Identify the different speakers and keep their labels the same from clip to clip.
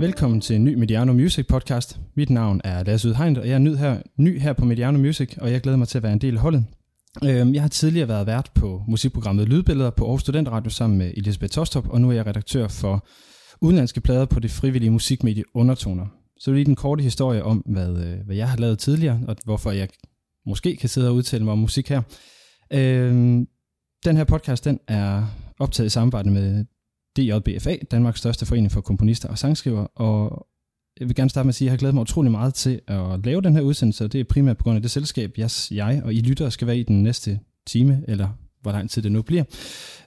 Speaker 1: Velkommen til en ny Mediano Music podcast. Mit navn er Lasse Udhegn, og jeg er ny her, ny her på Mediano Music, og jeg glæder mig til at være en del af holdet. Øhm, jeg har tidligere været vært på musikprogrammet Lydbilleder på Aarhus Studentradio sammen med Elisabeth Tostrup, og nu er jeg redaktør for udenlandske plader på det frivillige musikmedie Undertoner. Så lige den korte historie om, hvad, øh, hvad jeg har lavet tidligere, og hvorfor jeg måske kan sidde og udtale mig om musik her. Øhm, den her podcast den er optaget i samarbejde med DJBFA, Danmarks største forening for komponister og sangskrivere, og jeg vil gerne starte med at sige, at jeg har glædet mig utrolig meget til at lave den her udsendelse, og det er primært på grund af det selskab, jeg, jeg og I lyttere skal være i den næste time, eller hvor lang tid det nu bliver.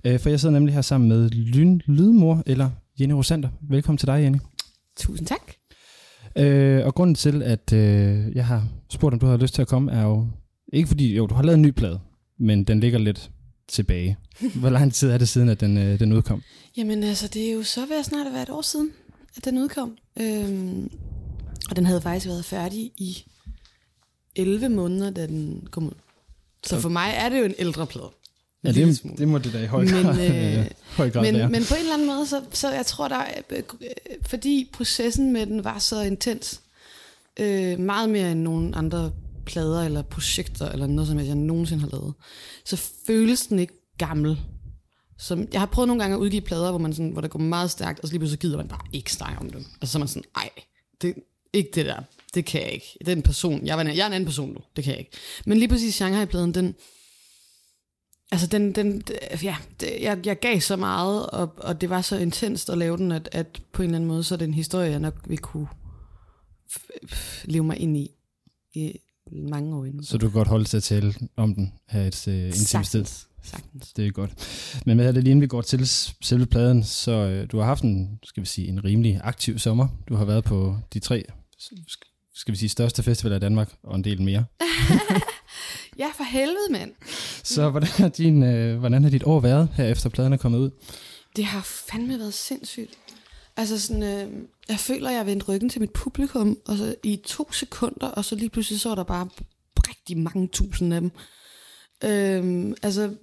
Speaker 1: Øh, For jeg sidder nemlig her sammen med Lyn Lydmor, eller Jenny Rosander. Velkommen til dig, Jenny.
Speaker 2: Tusind tak.
Speaker 1: Øh, og grunden til, at øh, jeg har spurgt, om du har lyst til at komme, er jo ikke fordi, jo, du har lavet en ny plade, men den ligger lidt tilbage. Hvor lang tid er det siden, at den, øh, den udkom?
Speaker 2: Jamen altså, det er jo så ved at snart at være et år siden, at den udkom. Øhm, og den havde faktisk været færdig i 11 måneder, da den kom ud. Så for mig er det jo en ældre plade.
Speaker 1: Ja, det, det må det da i høj
Speaker 2: Men,
Speaker 1: grad,
Speaker 2: øh,
Speaker 1: øh, høj grad
Speaker 2: men,
Speaker 1: være.
Speaker 2: men på en eller anden måde, så, så jeg tror, der er, øh, fordi processen med den var så intens, øh, meget mere end nogen andre plader eller projekter, eller noget som jeg nogensinde har lavet, så føles den ikke gammel. Som, jeg har prøvet nogle gange at udgive plader, hvor, man sådan, hvor det går meget stærkt, og så lige pludselig gider man bare ikke snakke om dem. Og så er man sådan, ej, det, ikke det der, det kan jeg ikke. Det er en person, jeg, var en, jeg er en anden person nu, det kan jeg ikke. Men lige præcis Shanghai-pladen, den, Altså, den, den, ja, det, jeg, jeg gav så meget, og, og det var så intenst at lave den, at, at på en eller anden måde, så er det en historie, jeg nok vil kunne leve mig ind i i mange år endnu.
Speaker 1: Så du kan godt holde til at tale om den her et øh, intimt sted.
Speaker 2: Sagtens.
Speaker 1: Det er godt. Men hvad er det lige inden vi går til selve pladen, så øh, du har haft en, skal vi sige, en rimelig aktiv sommer. Du har været på de tre, skal vi sige, største festivaler i Danmark, og en del mere.
Speaker 2: Ja, for helvede, mand.
Speaker 1: Så hvordan har, din, øh, hvordan har dit år været, her efter pladen er kommet ud?
Speaker 2: Det har fandme været sindssygt. Altså sådan, øh, jeg føler, jeg vendte ryggen til mit publikum, og så i to sekunder, og så lige pludselig så var der bare rigtig mange tusind af dem. Øh, altså,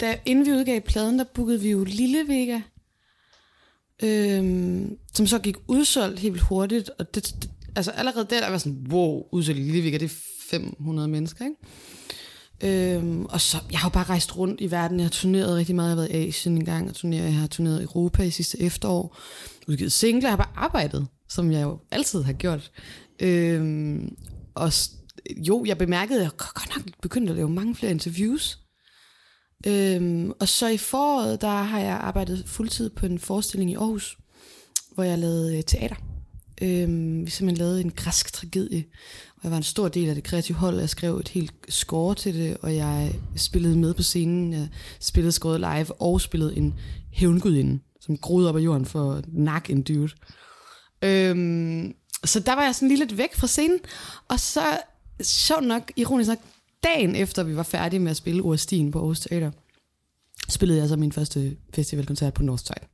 Speaker 2: da, inden vi udgav pladen, der bookede vi jo Lille Vega, øh, som så gik udsolgt helt vildt hurtigt, og det, det, altså allerede der, der var sådan, wow, udsolgt Lille Vega, det er 500 mennesker, ikke? Øhm, og så, jeg har jo bare rejst rundt i verden. Jeg har turneret rigtig meget. Jeg har været i Asien en gang og turneret. Jeg har turneret i Europa i sidste efterår. Udgivet singler. Jeg har bare arbejdet, som jeg jo altid har gjort. Øhm, og jo, jeg bemærkede, at jeg godt nok begyndte at lave mange flere interviews. Øhm, og så i foråret, der har jeg arbejdet fuldtid på en forestilling i Aarhus, hvor jeg lavede øh, teater. Øhm, vi simpelthen lavede en græsk tragedie, og jeg var en stor del af det kreative hold. Jeg skrev et helt score til det, og jeg spillede med på scenen. Jeg spillede scoret live og spillede en hævngudinde, som groede op af jorden for at nakke en dude. Øhm, så der var jeg sådan lige lidt væk fra scenen, og så, sjovt nok, ironisk nok, dagen efter vi var færdige med at spille Urstien på Aarhus Teater, spillede jeg så min første festivalkoncert på Northside.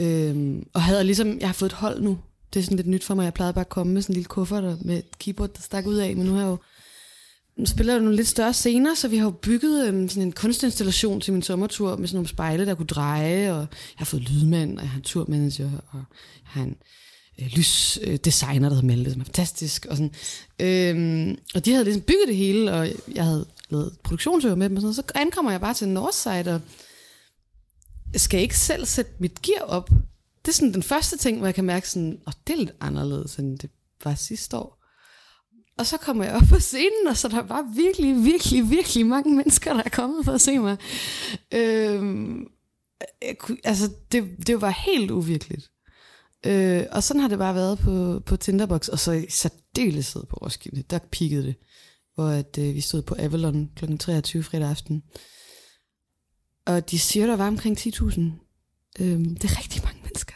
Speaker 2: Øhm, og havde ligesom, jeg har fået et hold nu. Det er sådan lidt nyt for mig. Jeg plejede bare at komme med sådan en lille kuffert og med et keyboard, der stak ud af. Men nu har jeg jo nu spiller jeg nogle lidt større scener, så vi har jo bygget øhm, sådan en kunstinstallation til min sommertur med sådan nogle spejle, der kunne dreje, og jeg har fået lydmand, og jeg har en turmanager, og jeg har en øh, lysdesigner, der hedder Malte, som er fantastisk. Og, sådan. Øhm, og de havde ligesom bygget det hele, og jeg havde lavet produktionsøver med dem, og sådan så ankommer jeg bare til Northside, og skal ikke selv sætte mit gear op. Det er sådan den første ting, hvor jeg kan mærke sådan, og det er lidt anderledes, end det var sidste år. Og så kommer jeg op på scenen, og så der var virkelig, virkelig, virkelig mange mennesker, der er kommet for at se mig. Øhm, jeg kunne, altså, det, det var helt uvirkeligt. Øh, og sådan har det bare været på, på Tinderbox, og så i særdeleshed på Roskilde. Der pikkede det, hvor at, øh, vi stod på Avalon kl. 23 fredag aften. Og de siger, der var omkring 10.000. Øhm, det er rigtig mange mennesker.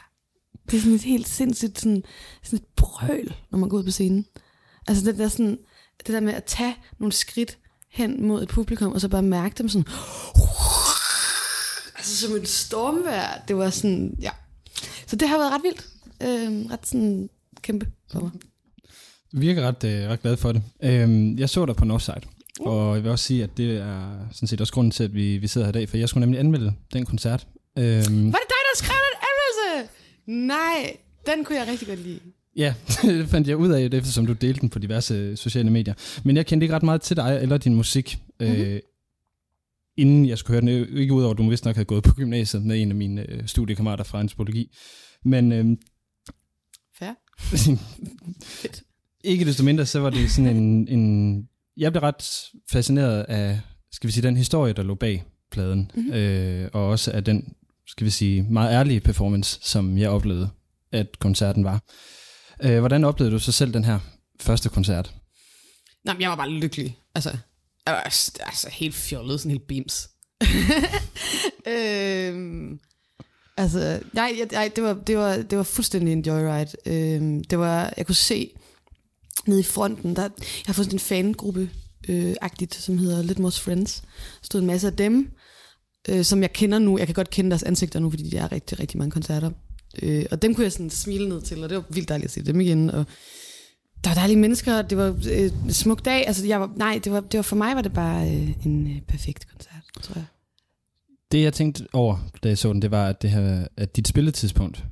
Speaker 2: Det er sådan et helt sindssygt sådan, sådan et brøl, når man går ud på scenen. Altså det der, sådan, det der med at tage nogle skridt hen mod et publikum, og så bare mærke dem sådan... Altså som et stormvejr. Det var sådan, ja. Så det har været ret vildt. Øhm, ret sådan kæmpe for mig.
Speaker 1: Du virker ret, øh, ret glad for det. Øhm, jeg så dig på Northside, og jeg vil også sige, at det er sådan set også grunden til, at vi, vi sidder her i dag, for jeg skulle nemlig anmelde den koncert. Øhm,
Speaker 2: Var det dig, der skrev? Nej. Den kunne jeg rigtig godt lide.
Speaker 1: Ja, det fandt jeg ud af, eftersom du delte den på diverse sociale medier. Men jeg kendte ikke ret meget til dig eller din musik, mm-hmm. øh, inden jeg skulle høre den. Ikke udover, at du vist nok havde gået på gymnasiet med en af mine øh, studiekammerater fra antropologi. Men... Øh,
Speaker 2: Fair.
Speaker 1: Ikke desto mindre, så var det sådan en, en... Jeg blev ret fascineret af, skal vi sige, den historie, der lå bag pladen. Mm-hmm. Øh, og også af den, skal vi sige, meget ærlige performance, som jeg oplevede, at koncerten var. Øh, hvordan oplevede du så selv den her første koncert?
Speaker 2: Nej, men jeg var bare lykkelig. Altså, jeg var altså, helt fjollet, sådan helt bims. øhm, altså, nej, nej det, var, det, var, det var fuldstændig en joyride. Øhm, det var, jeg kunne se nede i fronten, der, jeg har fået sådan en fangruppe, øh, agtigt, som hedder Litmos Friends. Der stod en masse af dem, øh, som jeg kender nu. Jeg kan godt kende deres ansigter nu, fordi de er rigtig, rigtig mange koncerter. Øh, og dem kunne jeg sådan smile ned til, og det var vildt dejligt at se dem igen. Og der var dejlige mennesker, det var øh, en smuk dag. Altså, jeg var, nej, det var, det var, for mig var det bare øh, en øh, perfekt koncert, tror jeg.
Speaker 1: Det jeg tænkte over, da jeg så den, det var, at, det her, at dit spilletidspunkt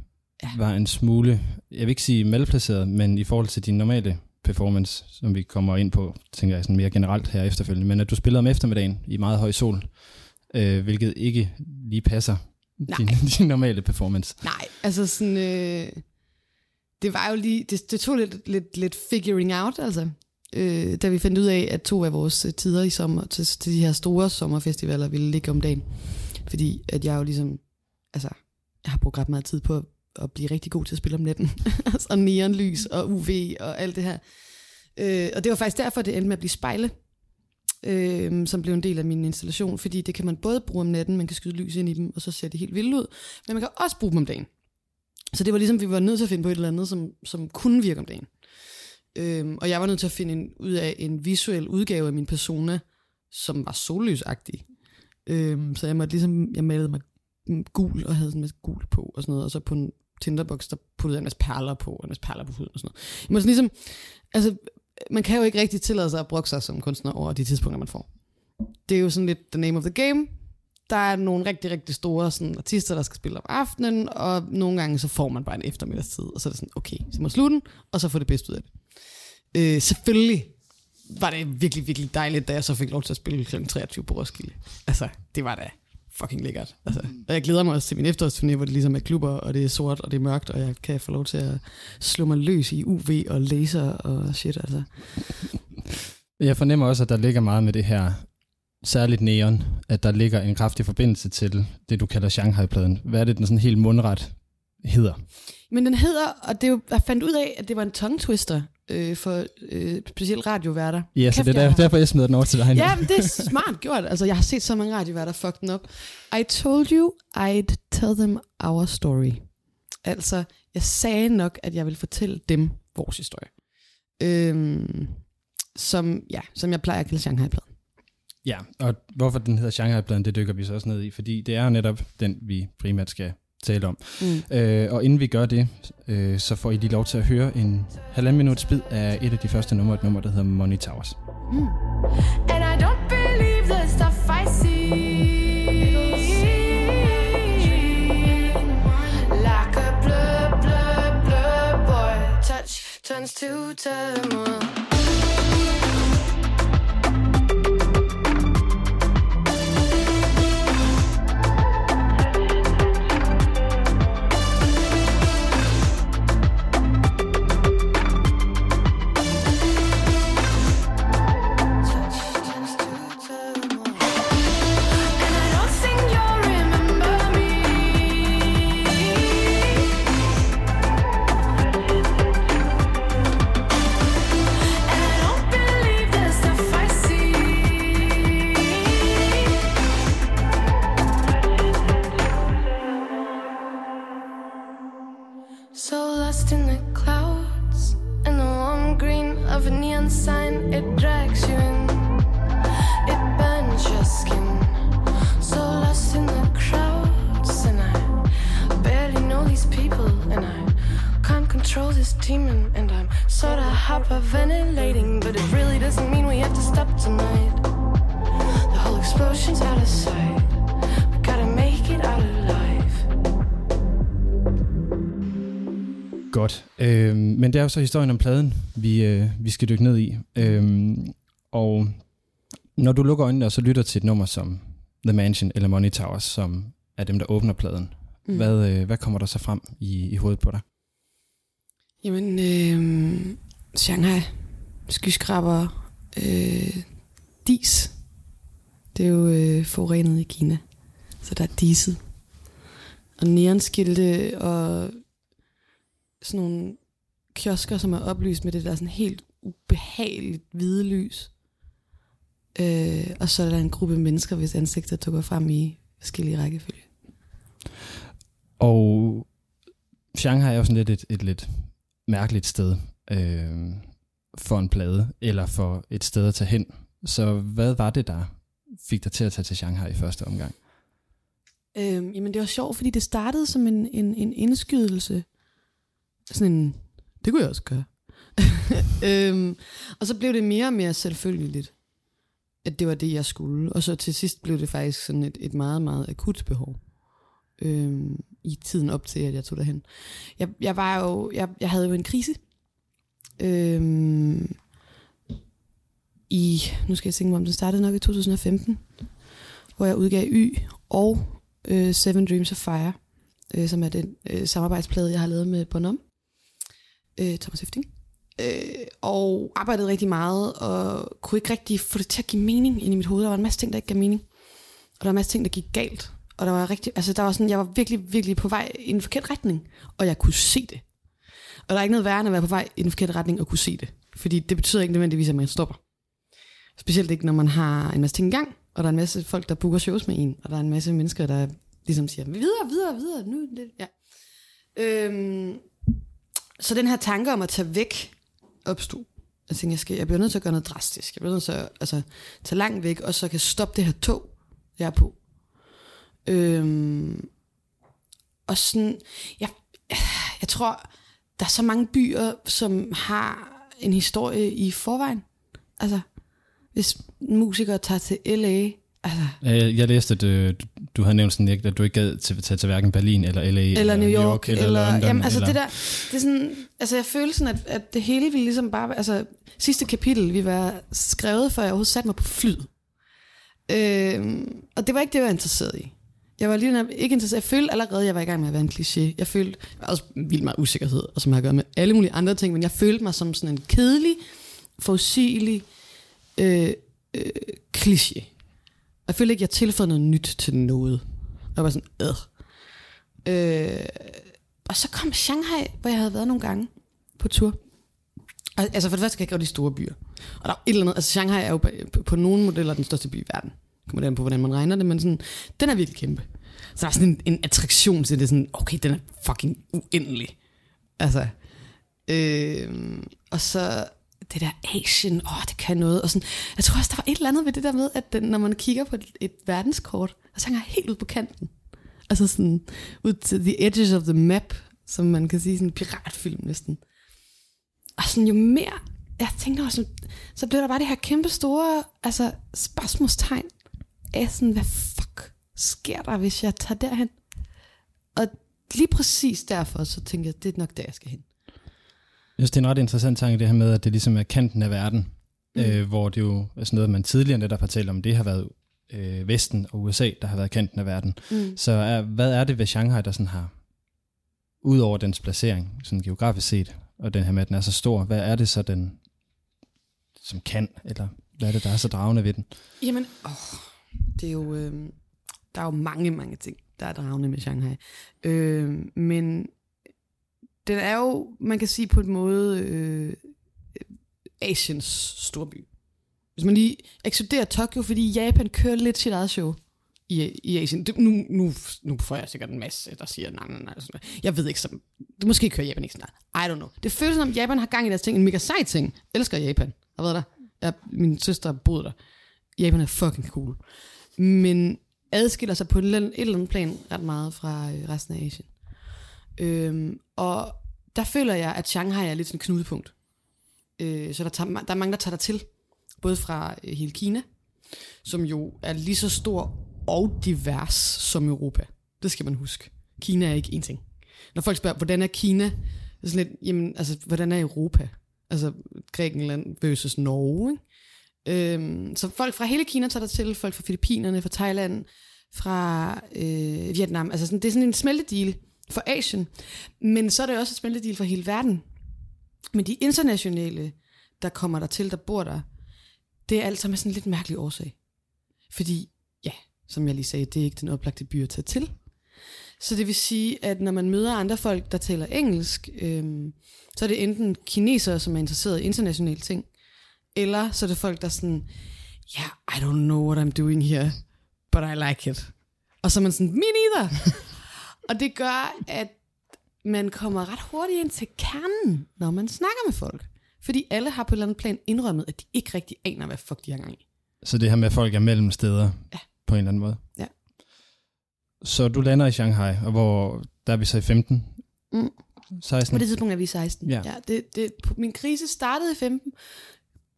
Speaker 1: ja. var en smule, jeg vil ikke sige malplaceret, men i forhold til din normale performance, som vi kommer ind på, tænker jeg sådan mere generelt her efterfølgende, men at du spillede om eftermiddagen i meget høj sol, øh, hvilket ikke lige passer din, din normale performance.
Speaker 2: Nej, altså sådan, øh, det var jo lige, det, det tog lidt, lidt, lidt figuring out, altså. Øh, da vi fandt ud af, at to af vores tider i sommer, til, til de her store sommerfestivaler, ville ligge om dagen. Fordi at jeg jo ligesom, altså, jeg har brugt ret meget tid på at blive rigtig god til at spille om natten. og neonlys og UV og alt det her. Øh, og det var faktisk derfor, det endte med at blive spejle, øh, som blev en del af min installation, fordi det kan man både bruge om natten, man kan skyde lys ind i dem, og så ser det helt vildt ud, men man kan også bruge dem om dagen. Så det var ligesom, vi var nødt til at finde på et eller andet, som, som kunne virke om dagen. Øh, og jeg var nødt til at finde en, ud af en visuel udgave af min persona, som var sollysagtig. Øh, så jeg måtte ligesom, jeg malede mig gul og havde sådan en masse gul på og sådan noget, og så på en Tinderbox, der puttede jeg en masse perler på, og en masse perler på huden og sådan noget. Jeg måtte sådan ligesom, altså, man kan jo ikke rigtig tillade sig at bruge sig som kunstner over de tidspunkter, man får. Det er jo sådan lidt the name of the game. Der er nogle rigtig, rigtig store sådan, artister, der skal spille om aftenen, og nogle gange så får man bare en eftermiddagstid, og så er det sådan, okay, så må slutte den, og så få det bedste ud af det. Øh, selvfølgelig var det virkelig, virkelig dejligt, da jeg så fik lov til at spille kl. 23 på Roskilde. Altså, det var da fucking lækkert. Altså, og jeg glæder mig også til min efterårsturné, hvor det ligesom er klubber, og det er sort, og det er mørkt, og jeg kan få lov til at slå mig løs i UV og laser og shit, altså.
Speaker 1: Jeg fornemmer også, at der ligger meget med det her, særligt neon, at der ligger en kraftig forbindelse til det, du kalder Shanghai-pladen. Hvad er det, den sådan helt mundret hedder?
Speaker 2: Men den hedder, og det er jo, jeg fandt ud af, at det var en tongue twister øh, for øh, specielt radioværter.
Speaker 1: Ja, så det er der, derfor, jeg smider den over til dig.
Speaker 2: Ja, men det er smart gjort. Altså, jeg har set så mange radioværter fuck den op. I told you I'd tell them our story. Altså, jeg sagde nok, at jeg vil fortælle dem vores historie. Øhm, som, ja, som jeg plejer at kalde Shanghai-pladen.
Speaker 1: Ja, og hvorfor den hedder Shanghai-pladen, det dykker vi så også ned i, fordi det er netop den, vi primært skal tale om. Mm. Øh, og inden vi gør det, øh, så får I lige lov til at høre en halvanden minuts bid af et af de første numre, et nummer, der hedder Money Towers. Mm. And I don't believe the stuff I see Like a blur, blur, blur boy Touch turns to turmoil
Speaker 3: controls is teeming, and I'm sorta hyperventilating, but it really doesn't mean we have to stop tonight. The whole explosion's out of sight. We gotta make it out alive.
Speaker 1: Godt. Øhm, men det er jo så historien om pladen, vi, øh, vi skal dykke ned i. Øhm, og når du lukker øjnene og så lytter til et nummer som The Mansion eller Money Towers, som er dem, der åbner pladen, mm. hvad, øh, hvad kommer der så frem i, i hovedet på dig?
Speaker 2: Jamen, øh, Shanghai, skyskraber, øh, dis. Det er jo øh, forurenet i Kina, så der er diset. Og neonskilte og sådan nogle kiosker, som er oplyst med det der sådan helt ubehageligt hvide lys. Øh, og så er der en gruppe mennesker, hvis ansigter dukker frem i forskellige rækkefølge.
Speaker 1: Og Shanghai er jo sådan lidt et, et lidt mærkeligt sted øh, for en plade, eller for et sted at tage hen. Så hvad var det, der fik dig til at tage til Shanghai i første omgang?
Speaker 2: Øhm, jamen det var sjovt, fordi det startede som en, en, en indskydelse. Sådan en, det kunne jeg også gøre. øhm, og så blev det mere og mere selvfølgeligt, at det var det, jeg skulle. Og så til sidst blev det faktisk sådan et, et meget, meget akut behov. Øhm, I tiden op til, at jeg tog derhen. Jeg, jeg var jo, jeg, jeg havde jo en krise. Øh, I, nu skal jeg tænke mig om, det startede nok i 2015, hvor jeg udgav Y og øh, Seven Dreams of Fire, øh, som er den øh, samarbejdsplade, jeg har lavet med Bonhomme, øh, Thomas Hefting. Øh, og arbejdede rigtig meget, og kunne ikke rigtig få det til at give mening ind i mit hoved. Der var en masse ting, der ikke gav mening. Og der var en masse ting, der gik galt. Og der var rigtig, altså der var sådan, jeg var virkelig, virkelig på vej i en forkert retning, og jeg kunne se det. Og der er ikke noget værre end at være på vej i en forkert retning og kunne se det. Fordi det betyder ikke nødvendigvis, at man stopper. Specielt ikke, når man har en masse ting i gang, og der er en masse folk, der booker shows med en, og der er en masse mennesker, der ligesom siger, videre, videre, videre, nu, det, ja. Øhm, så den her tanke om at tage væk opstod. Jeg tænkte, jeg, skal, jeg bliver nødt til at gøre noget drastisk. Jeg bliver nødt til at altså, tage langt væk, og så kan stoppe det her tog, jeg er på. Øhm, og sådan, jeg, jeg tror, der er så mange byer, som har en historie i forvejen. Altså, hvis musikere tager til L.A., Altså.
Speaker 1: Jeg, læste, at du, du havde nævnt sådan, at du ikke gad til tage til hverken Berlin eller LA
Speaker 2: eller, eller New York, York eller, eller London. Jamen, altså eller... det der, det er sådan, altså jeg føler sådan, at, at det hele ville ligesom bare, altså sidste kapitel vi var skrevet, før jeg overhovedet satte mig på flyet. Øhm, og det var ikke det, jeg var interesseret i. Jeg var lige ikke interesseret. Jeg følte allerede, at jeg var i gang med at være en kliché. Jeg følte jeg også vildt meget usikkerhed, og som har at gøre med alle mulige andre ting, men jeg følte mig som sådan en kedelig, forudsigelig øh, øh, kliché. Jeg følte ikke, jeg tilføjede noget nyt til noget. Jeg var sådan, æh. øh. Og så kom Shanghai, hvor jeg havde været nogle gange på tur. Altså for det første kan jeg ikke de store byer. Og der er et eller andet, altså Shanghai er jo på, på, på nogle modeller den største by i verden. Kommer det på, hvordan man regner det, men sådan, den er virkelig kæmpe. Så der er sådan en, en attraktion til det, sådan, okay, den er fucking uendelig. Altså, øh, og så det der Asien, åh, det kan noget. Og sådan, jeg tror også, der var et eller andet ved det der med, at den, når man kigger på et, et verdenskort, så hænger helt ud på kanten. Altså sådan, ud til the edges of the map, som man kan sige, sådan en piratfilm næsten. Og sådan, jo mere jeg tænkte også, så blev der bare det her kæmpe store altså, spørgsmålstegn af sådan, hvad fuck sker der, hvis jeg tager derhen? Og lige præcis derfor, så tænkte jeg, det er nok der, jeg skal hen.
Speaker 1: Jeg synes, det er en ret interessant tanke, det her med, at det ligesom er kanten af verden, mm. øh, hvor det jo er sådan noget, man tidligere netop har talt om, det har været øh, Vesten og USA, der har været kanten af verden. Mm. Så er, hvad er det ved Shanghai, der sådan har, udover dens placering, sådan geografisk set, og den her med, at den er så stor, hvad er det så, den som kan, eller hvad er det, der er så dragende ved den?
Speaker 2: Jamen, åh, det er jo, øh, der er jo mange, mange ting, der er dragende med Shanghai. Øh, men den er jo, man kan sige på en måde, øh, Asiens storby. Hvis man lige ekskluderer Tokyo, fordi Japan kører lidt sit eget show i, i Asien. Det, nu, nu, nu får jeg sikkert en masse, der siger, nej, nej, nej. Sådan jeg ved ikke, som, det måske kører Japan ikke sådan I don't know. Det føles som, Japan har gang i deres ting. En mega sej ting. Jeg elsker Japan. Jeg ved der. Jeg, min søster boede der. Japan er fucking cool. Men adskiller sig på et eller andet plan ret meget fra øh, resten af Asien. Øhm, og der føler jeg, at Shanghai er lidt sådan et knudepunkt. Øh, så der, tager, der er mange, der tager der til. Både fra øh, hele Kina, som jo er lige så stor og divers som Europa. Det skal man huske. Kina er ikke én ting. Når folk spørger, hvordan er Kina Det er sådan lidt, jamen, altså, hvordan er Europa? Altså, Grækenland versus Norge, ikke? Øhm, så folk fra hele Kina tager der til, folk fra Filippinerne, fra Thailand, fra øh, Vietnam. Altså, sådan, det er sådan en smeltedeal for Asien. Men så er det også et smeltedeal for hele verden. Men de internationale, der kommer der til, der bor der, det er alt sammen sådan en lidt mærkelig årsag. Fordi, ja, som jeg lige sagde, det er ikke den oplagte by at tage til. Så det vil sige, at når man møder andre folk, der taler engelsk, øhm, så er det enten kinesere, som er interesseret i internationale ting, eller så er det folk, der er sådan, ja, yeah, I don't know what I'm doing here, but I like it. Og så er man sådan, me neither. og det gør, at man kommer ret hurtigt ind til kernen, når man snakker med folk. Fordi alle har på et eller andet plan indrømmet, at de ikke rigtig aner, hvad fuck de har gang i.
Speaker 1: Så det her med, at folk er mellem steder
Speaker 2: Ja.
Speaker 1: på en eller anden måde.
Speaker 2: Ja.
Speaker 1: Så du lander i Shanghai, og hvor der er vi så i 15?
Speaker 2: Mm.
Speaker 1: 16?
Speaker 2: På det tidspunkt er vi 16.
Speaker 1: Ja.
Speaker 2: ja det, det, min krise startede i 15,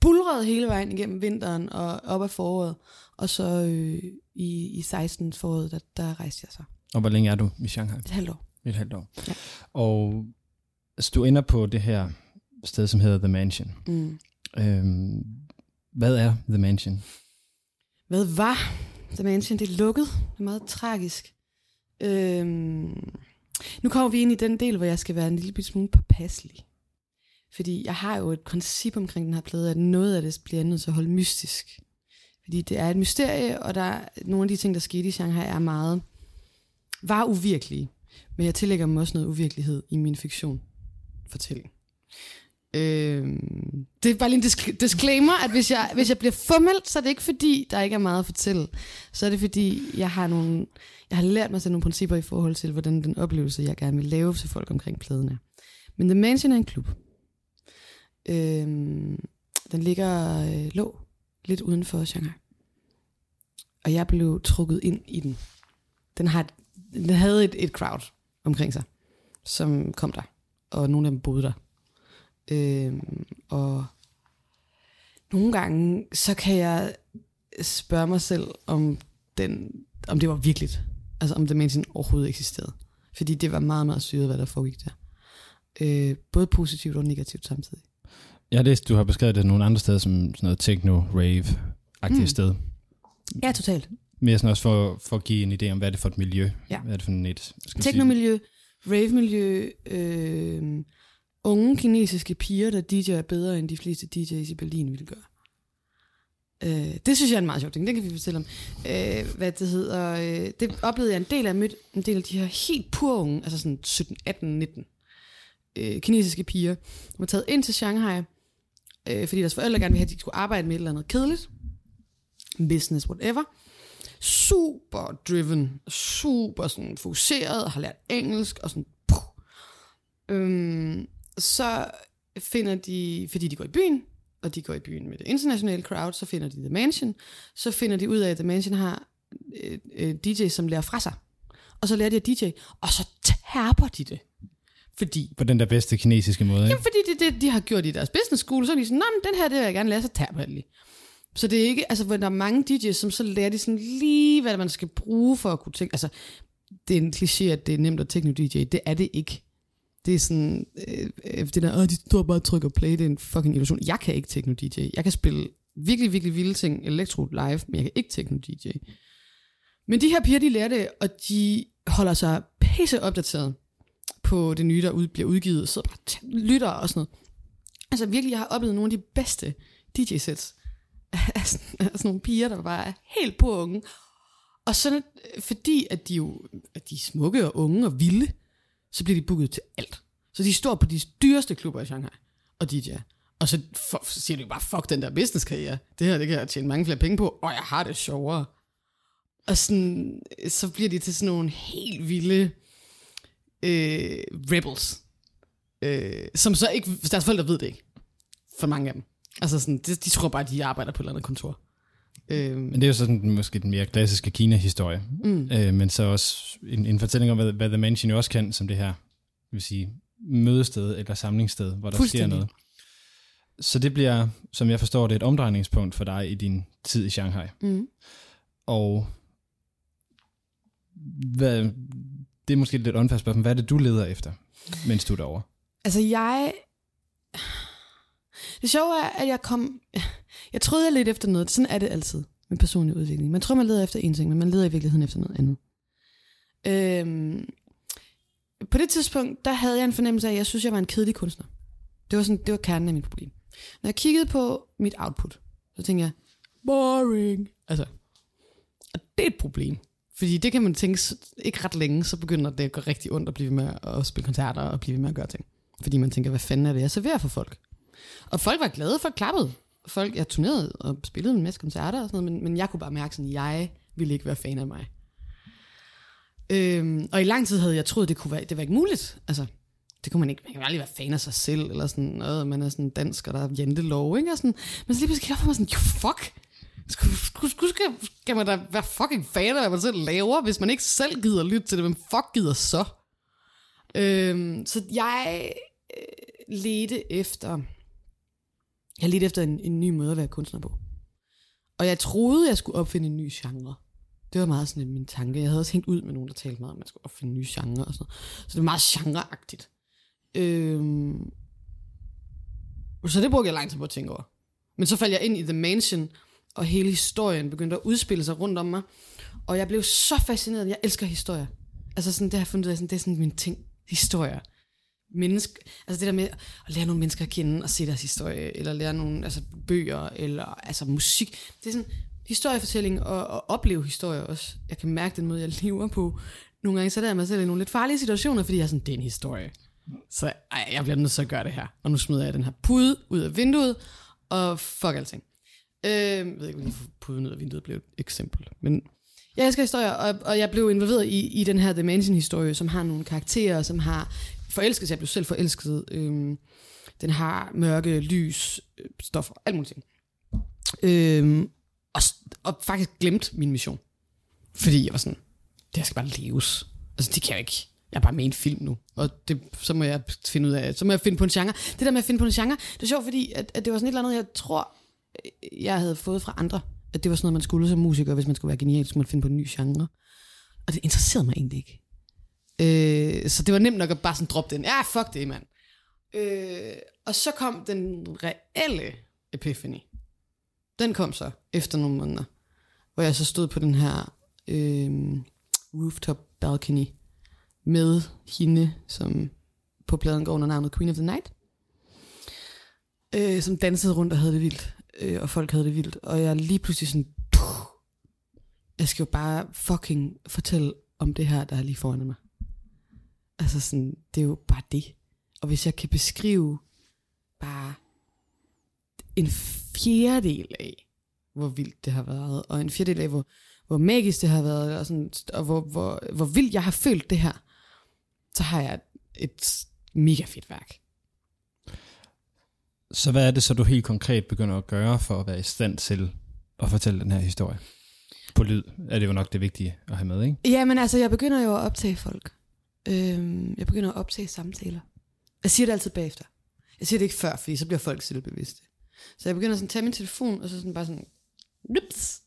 Speaker 2: bulrede hele vejen igennem vinteren og op ad foråret. Og så øh, i, i 16 foråret, der, der rejste jeg så.
Speaker 1: Og hvor længe er du i Shanghai?
Speaker 2: Et halvt år.
Speaker 1: Et halvt år.
Speaker 2: Ja.
Speaker 1: Og altså, du ender på det her sted, som hedder The Mansion.
Speaker 2: Mm.
Speaker 1: Øhm, hvad er The Mansion?
Speaker 2: Hvad var The Mansion? Det er lukket. Det er meget tragisk. Øhm, nu kommer vi ind i den del, hvor jeg skal være en lille smule påpasselig. Fordi jeg har jo et princip omkring den her plade, at noget af det bliver nødt til at holde mystisk. Fordi det er et mysterie, og der er nogle af de ting, der skete i Shanghai, er meget, var uvirkelige. Men jeg tillægger dem også noget uvirkelighed i min fiktion fortælling. Øh, det er bare lige en disk- disclaimer, at hvis jeg, hvis jeg bliver formelt, så er det ikke fordi, der ikke er meget at fortælle. Så er det fordi, jeg har, nogle, jeg har lært mig selv nogle principper i forhold til, hvordan den oplevelse, jeg gerne vil lave til folk omkring pladen er. Men The Mansion er en klub. Øhm, den ligger øh, lå lidt uden for Shanghai. Og jeg blev trukket ind i den. Den, har den havde et, et crowd omkring sig, som kom der. Og nogle af dem boede der. Øh, og nogle gange, så kan jeg spørge mig selv, om, den, om det var virkeligt. Altså om det mennesken overhovedet eksisterede. Fordi det var meget, meget syret, hvad der foregik der. Øh, både positivt og negativt samtidig.
Speaker 1: Jeg har læst, du har beskrevet det nogle andre steder som sådan noget techno-rave-agtigt
Speaker 2: Mm.
Speaker 1: sted.
Speaker 2: Ja, totalt.
Speaker 1: Mere sådan også for, for at give en idé om, hvad er det for et miljø?
Speaker 2: Ja.
Speaker 1: Hvad er det for et,
Speaker 2: Teknomiljø, rave-miljø, øh, unge kinesiske piger, der DJ'er bedre end de fleste DJ's i Berlin ville gøre. Øh, det synes jeg er en meget sjov ting, det kan vi fortælle om. Øh, hvad det hedder, øh, det oplevede jeg en del af, jeg mødte en del af de her helt pur unge, altså sådan 17, 18, 19 øh, kinesiske piger, som var taget ind til Shanghai, øh, fordi deres forældre gerne ville have, at de skulle arbejde med et eller andet kedeligt, business, whatever. Super driven, super sådan fokuseret, har lært engelsk, og sådan, puh. Øhm, så finder de, fordi de går i byen, og de går i byen med det internationale crowd, så finder de The Mansion, så finder de ud af, at The Mansion har øh, øh, DJ, som lærer fra sig. Og så lærer de at DJ, og så tærper de det. Fordi
Speaker 1: På den der bedste kinesiske måde, ikke?
Speaker 2: Jamen, fordi det er det, de har gjort i deres business school, så er de sådan, men den her, det vil jeg gerne lære, så jeg det lige. Så det er ikke, altså, hvor der er mange DJ's, som så lærer de sådan lige, hvad man skal bruge for at kunne tænke, altså, det er en kliché, at det er nemt at techno-DJ, det er det ikke. Det er sådan, øh, øh, det der, Åh, de står bare og trykker play, det er en fucking illusion. Jeg kan ikke techno-DJ. Jeg kan spille virkelig, virkelig vilde ting, elektro live, men jeg kan ikke techno-DJ. Men de her piger, de lærer det, og de holder sig pisse opdateret på det nye, der ud, bliver udgivet, sidder bare t- lytter og sådan noget. Altså virkelig, jeg har oplevet nogle af de bedste DJ-sets af sådan, af sådan nogle piger, der bare er helt på unge. Og så øh, fordi, at de jo at de er smukke og unge og vilde, så bliver de booket til alt. Så de står på de dyreste klubber i Shanghai og DJ'er. Og så, for, så siger de bare, fuck den der business-karriere. Det her, det kan jeg tjene mange flere penge på, og jeg har det sjovere. Og sådan, så bliver de til sådan nogle helt vilde øh, rebels. Øh, som så ikke, deres forældre ved det ikke. For mange af dem. Altså sådan, de, de tror bare, at de arbejder på et eller andet kontor. Øh,
Speaker 1: Men det er jo sådan måske den mere klassiske Kina-historie.
Speaker 2: mm,
Speaker 1: Øh, men så også en, en fortælling om, hvad, hvad The Mansion jo også kan, som det her vil sige, mødested eller samlingssted, hvor der sker noget. Så det bliver, som jeg forstår det, et omdrejningspunkt for dig i din tid i Shanghai.
Speaker 2: mm.
Speaker 1: Og hvad, det er måske et lidt åndfærdigt spørgsmål. Hvad er det, du leder efter, mens du er derovre?
Speaker 2: Altså jeg... Det sjove er, at jeg kom... Jeg troede, jeg lidt efter noget. Sådan er det altid med personlig udvikling. Man tror, man leder efter en ting, men man leder i virkeligheden efter noget andet. Øhm, på det tidspunkt, der havde jeg en fornemmelse af, at jeg synes, jeg var en kedelig kunstner. Det var, sådan, det var kernen af mit problem. Når jeg kiggede på mit output, så tænkte jeg, boring. Altså, og det er et problem. Fordi det kan man tænke ikke ret længe, så begynder det at gå rigtig ondt at blive med at spille koncerter og blive ved med at gøre ting. Fordi man tænker, hvad fanden er det, jeg serverer for folk? Og folk var glade, folk klappede. Folk, jeg turnerede og spillede en masse koncerter og sådan noget, men, men jeg kunne bare mærke sådan, jeg ville ikke være fan af mig. Øhm, og i lang tid havde jeg troet, det kunne være, det var ikke muligt. Altså, det kunne man ikke, man kan aldrig være fan af sig selv, eller sådan noget, man er sådan dansk, og der er jantelov, ikke? Og sådan, men så lige pludselig kigger jeg for mig sådan, jo fuck, skal, skal, skal, skal man da være fucking fan af, hvad man selv laver, hvis man ikke selv gider lytte til det, hvem fuck gider så? Øhm, så jeg øh, ledte efter, jeg ledte efter en, en ny måde at være kunstner på. Og jeg troede, jeg skulle opfinde en ny genre. Det var meget sådan min tanke. Jeg havde også hængt ud med nogen, der talte meget om, at man skulle opfinde nye genre og sådan Så det var meget genreagtigt. Øhm, så det brugte jeg lang tid på at tænke over. Men så faldt jeg ind i The Mansion, og hele historien begyndte at udspille sig rundt om mig. Og jeg blev så fascineret. Jeg elsker historier. Altså sådan, det har jeg fundet ud af, sådan, det er sådan min ting. Historier. Menneske, altså det der med at lære nogle mennesker at kende og se deres historie, eller lære nogle altså bøger, eller altså musik. Det er sådan historiefortælling og, og opleve historier også. Jeg kan mærke den måde, jeg lever på. Nogle gange sætter jeg mig selv i nogle lidt farlige situationer, fordi jeg er sådan, det er en historie. Så ej, jeg bliver nødt til at gøre det her. Og nu smider jeg den her pude ud af vinduet, og fuck alting. Øh, jeg ved ikke, hvorfor puden ud af vinduet blev et eksempel. Men jeg elsker historier, og, og jeg blev involveret i, i den her The Mansion-historie, som har nogle karakterer, som har forelsket. Jeg blev selv forelsket. Øh, den har mørke, lys, øh, stoffer, alt muligt ting. Øh, og, og faktisk glemt min mission. Fordi jeg var sådan, det her skal bare leves. Altså, det kan jeg ikke. Jeg er bare med i en film nu, og det, så må jeg finde ud af, så må jeg finde på en genre. Det der med at finde på en genre, det er sjovt, fordi at, at det var sådan et eller andet, jeg tror, jeg havde fået fra andre, at det var sådan noget, man skulle som musiker, hvis man skulle være genial, så skulle man finde på en ny genre. Og det interesserede mig egentlig ikke. Øh, så det var nemt nok at bare sådan droppe den. Ja, fuck det, mand. Øh, og så kom den reelle epiphany. Den kom så efter nogle måneder, hvor jeg så stod på den her øh, rooftop balcony med hende, som på pladen går under navnet Queen of the Night, øh, som dansede rundt og havde det vildt, øh, og folk havde det vildt, og jeg lige pludselig sådan, puh, jeg skal jo bare fucking fortælle om det her, der er lige foran mig. Altså sådan, det er jo bare det. Og hvis jeg kan beskrive bare en fjerdedel af, hvor vildt det har været, og en fjerdedel af, hvor, hvor magisk det har været, og, sådan, og hvor, hvor, hvor vildt jeg har følt det her, så har jeg et mega fedt værk.
Speaker 1: Så hvad er det så, du helt konkret begynder at gøre for at være i stand til at fortælle den her historie? På lyd er det jo nok det vigtige at have med, ikke?
Speaker 2: Ja, men altså, jeg begynder jo at optage folk. Øhm, jeg begynder at optage samtaler. Jeg siger det altid bagefter. Jeg siger det ikke før, fordi så bliver folk selvbevidste. Så jeg begynder sådan at tage min telefon, og så sådan bare sådan, Nups.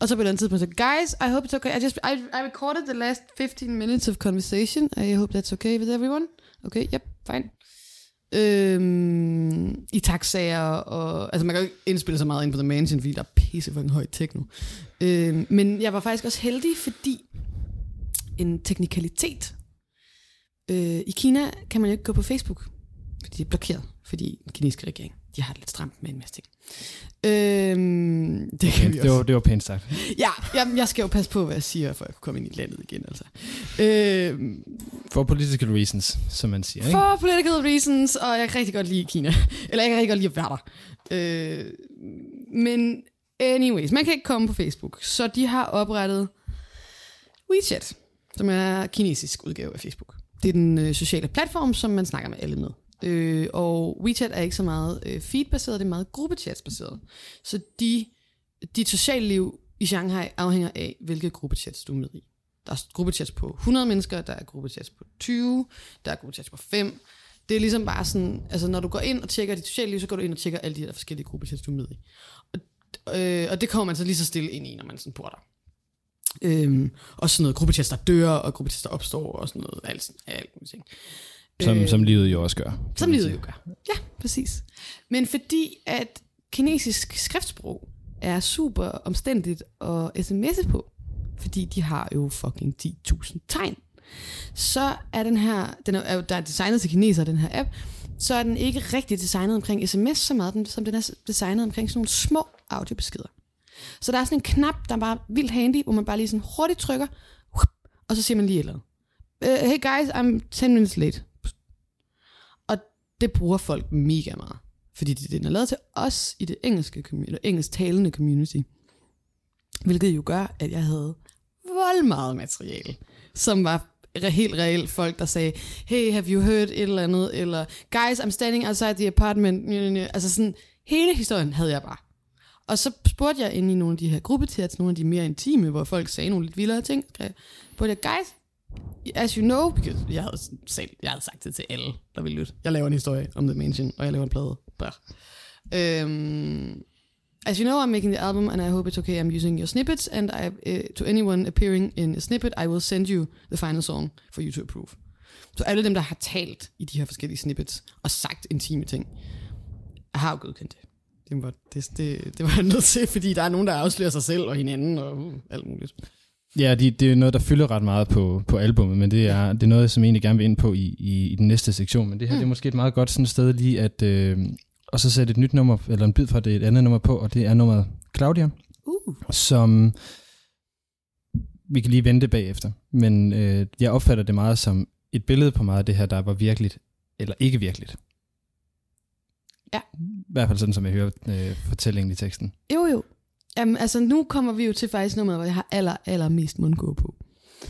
Speaker 2: Og så på et eller andet tidspunkt, så, guys, I hope it's okay. I just, I, I recorded the last 15 minutes of conversation. I hope that's okay with everyone. Okay, yep, fine. Øhm, I taxager, og altså man kan jo ikke indspille så meget ind på The Mansion, fordi der er pisse for en høj techno. Øhm, men jeg var faktisk også heldig, fordi en teknikalitet. Øh, I Kina kan man jo ikke gå på Facebook, fordi det er blokeret, fordi den kinesiske regering de har det lidt stramt med en masse ting. Øhm,
Speaker 1: det, kan vi det, var, det var pænt sagt.
Speaker 2: Ja, jeg, jeg skal jo passe på, hvad jeg siger, for jeg kan komme ind i landet igen. Altså. Øhm,
Speaker 1: for political reasons, som man siger.
Speaker 2: Ikke? For political reasons, og jeg kan rigtig godt lide Kina. Eller jeg kan rigtig godt lide at være der. Øh, men anyways, man kan ikke komme på Facebook. Så de har oprettet WeChat, som er kinesisk udgave af Facebook. Det er den øh, sociale platform, som man snakker med alle med. Øh, og WeChat er ikke så meget øh, feed-baseret, det er meget gruppechatsbaseret. Så de, dit sociale liv i Shanghai afhænger af, hvilke gruppechats du er med i. Der er gruppechats på 100 mennesker, der er gruppechats på 20, der er gruppechats på 5. Det er ligesom bare sådan, altså når du går ind og tjekker dit sociale liv, så går du ind og tjekker alle de her forskellige gruppechats, du er med i. Og, øh, og det kommer man så lige så stille ind i, når man sådan bor der. Øhm, og sådan noget gruppechats, der dør, og gruppechats, der opstår, og sådan noget, alt, alt alt ting.
Speaker 1: Som,
Speaker 2: Øh,
Speaker 1: som livet jo også gør.
Speaker 2: Som livet jo gør. Ja, præcis. Men fordi at kinesisk skriftsprog er super omstændigt at sms'e på, fordi de har jo fucking 10.000 tegn, så er den her, den er, er jo- der er designet til kineser, den her app, så er den ikke rigtig designet omkring sms så meget, som den er designet omkring sådan nogle små audiobeskeder. Så der er sådan en knap, der er bare vildt handy, hvor man bare lige sådan hurtigt trykker, og så siger man lige et eller andet. Uh, hey guys, I'm 10 minutes late. Det bruger folk mega meget. Fordi det, den er lavet til os i det engelske community, eller engelsktalende community. Hvilket jo gør, at jeg havde vold meget materiale, som var helt reelt folk, der sagde, hey, have you heard et eller andet, eller guys, I'm standing outside the apartment. Altså sådan, hele historien havde jeg bare. Og så spurgte jeg ind i nogle af de her gruppechats, nogle af de mere intime, hvor folk sagde nogle lidt vildere ting. Så spurgte jeg, guys, as you know, because jeg havde, selv, jeg havde sagt det til alle, der ville lytte. Jeg laver en historie om The Mansion, og jeg laver en plade. Blah. Um, øhm, as you know, I'm making the album, and I hope it's okay. I'm using your snippets, and I, uh, to anyone appearing in a snippet, I will send you the final song for you to approve. Så alle dem, der har talt i de her forskellige snippets, og sagt intime ting, har jo godkendt det. Det var, det, det, det var jeg nødt til, fordi der er nogen, der afslører sig selv og hinanden og uh, alt muligt.
Speaker 1: Ja, det, det er noget, der fylder ret meget på, på albummet, men det er, det er noget, som jeg egentlig gerne vil ind på i, i, i den næste sektion. Men det her mm. det er måske et meget godt sådan sted lige at... Øh, og så sætte et nyt nummer, eller en bid fra det et andet nummer på, og det er nummeret Claudia,
Speaker 2: Uh.
Speaker 1: som vi kan lige vente bagefter. Men øh, jeg opfatter det meget som et billede på meget af det her, der var virkeligt, eller ikke virkeligt.
Speaker 2: Ja.
Speaker 1: I hvert fald sådan, som jeg hører øh, fortællingen i teksten.
Speaker 2: Jo, jo. Jamen, altså, nu kommer vi jo til faktisk nummeret, hvor jeg har aller, aller mest mundgå på.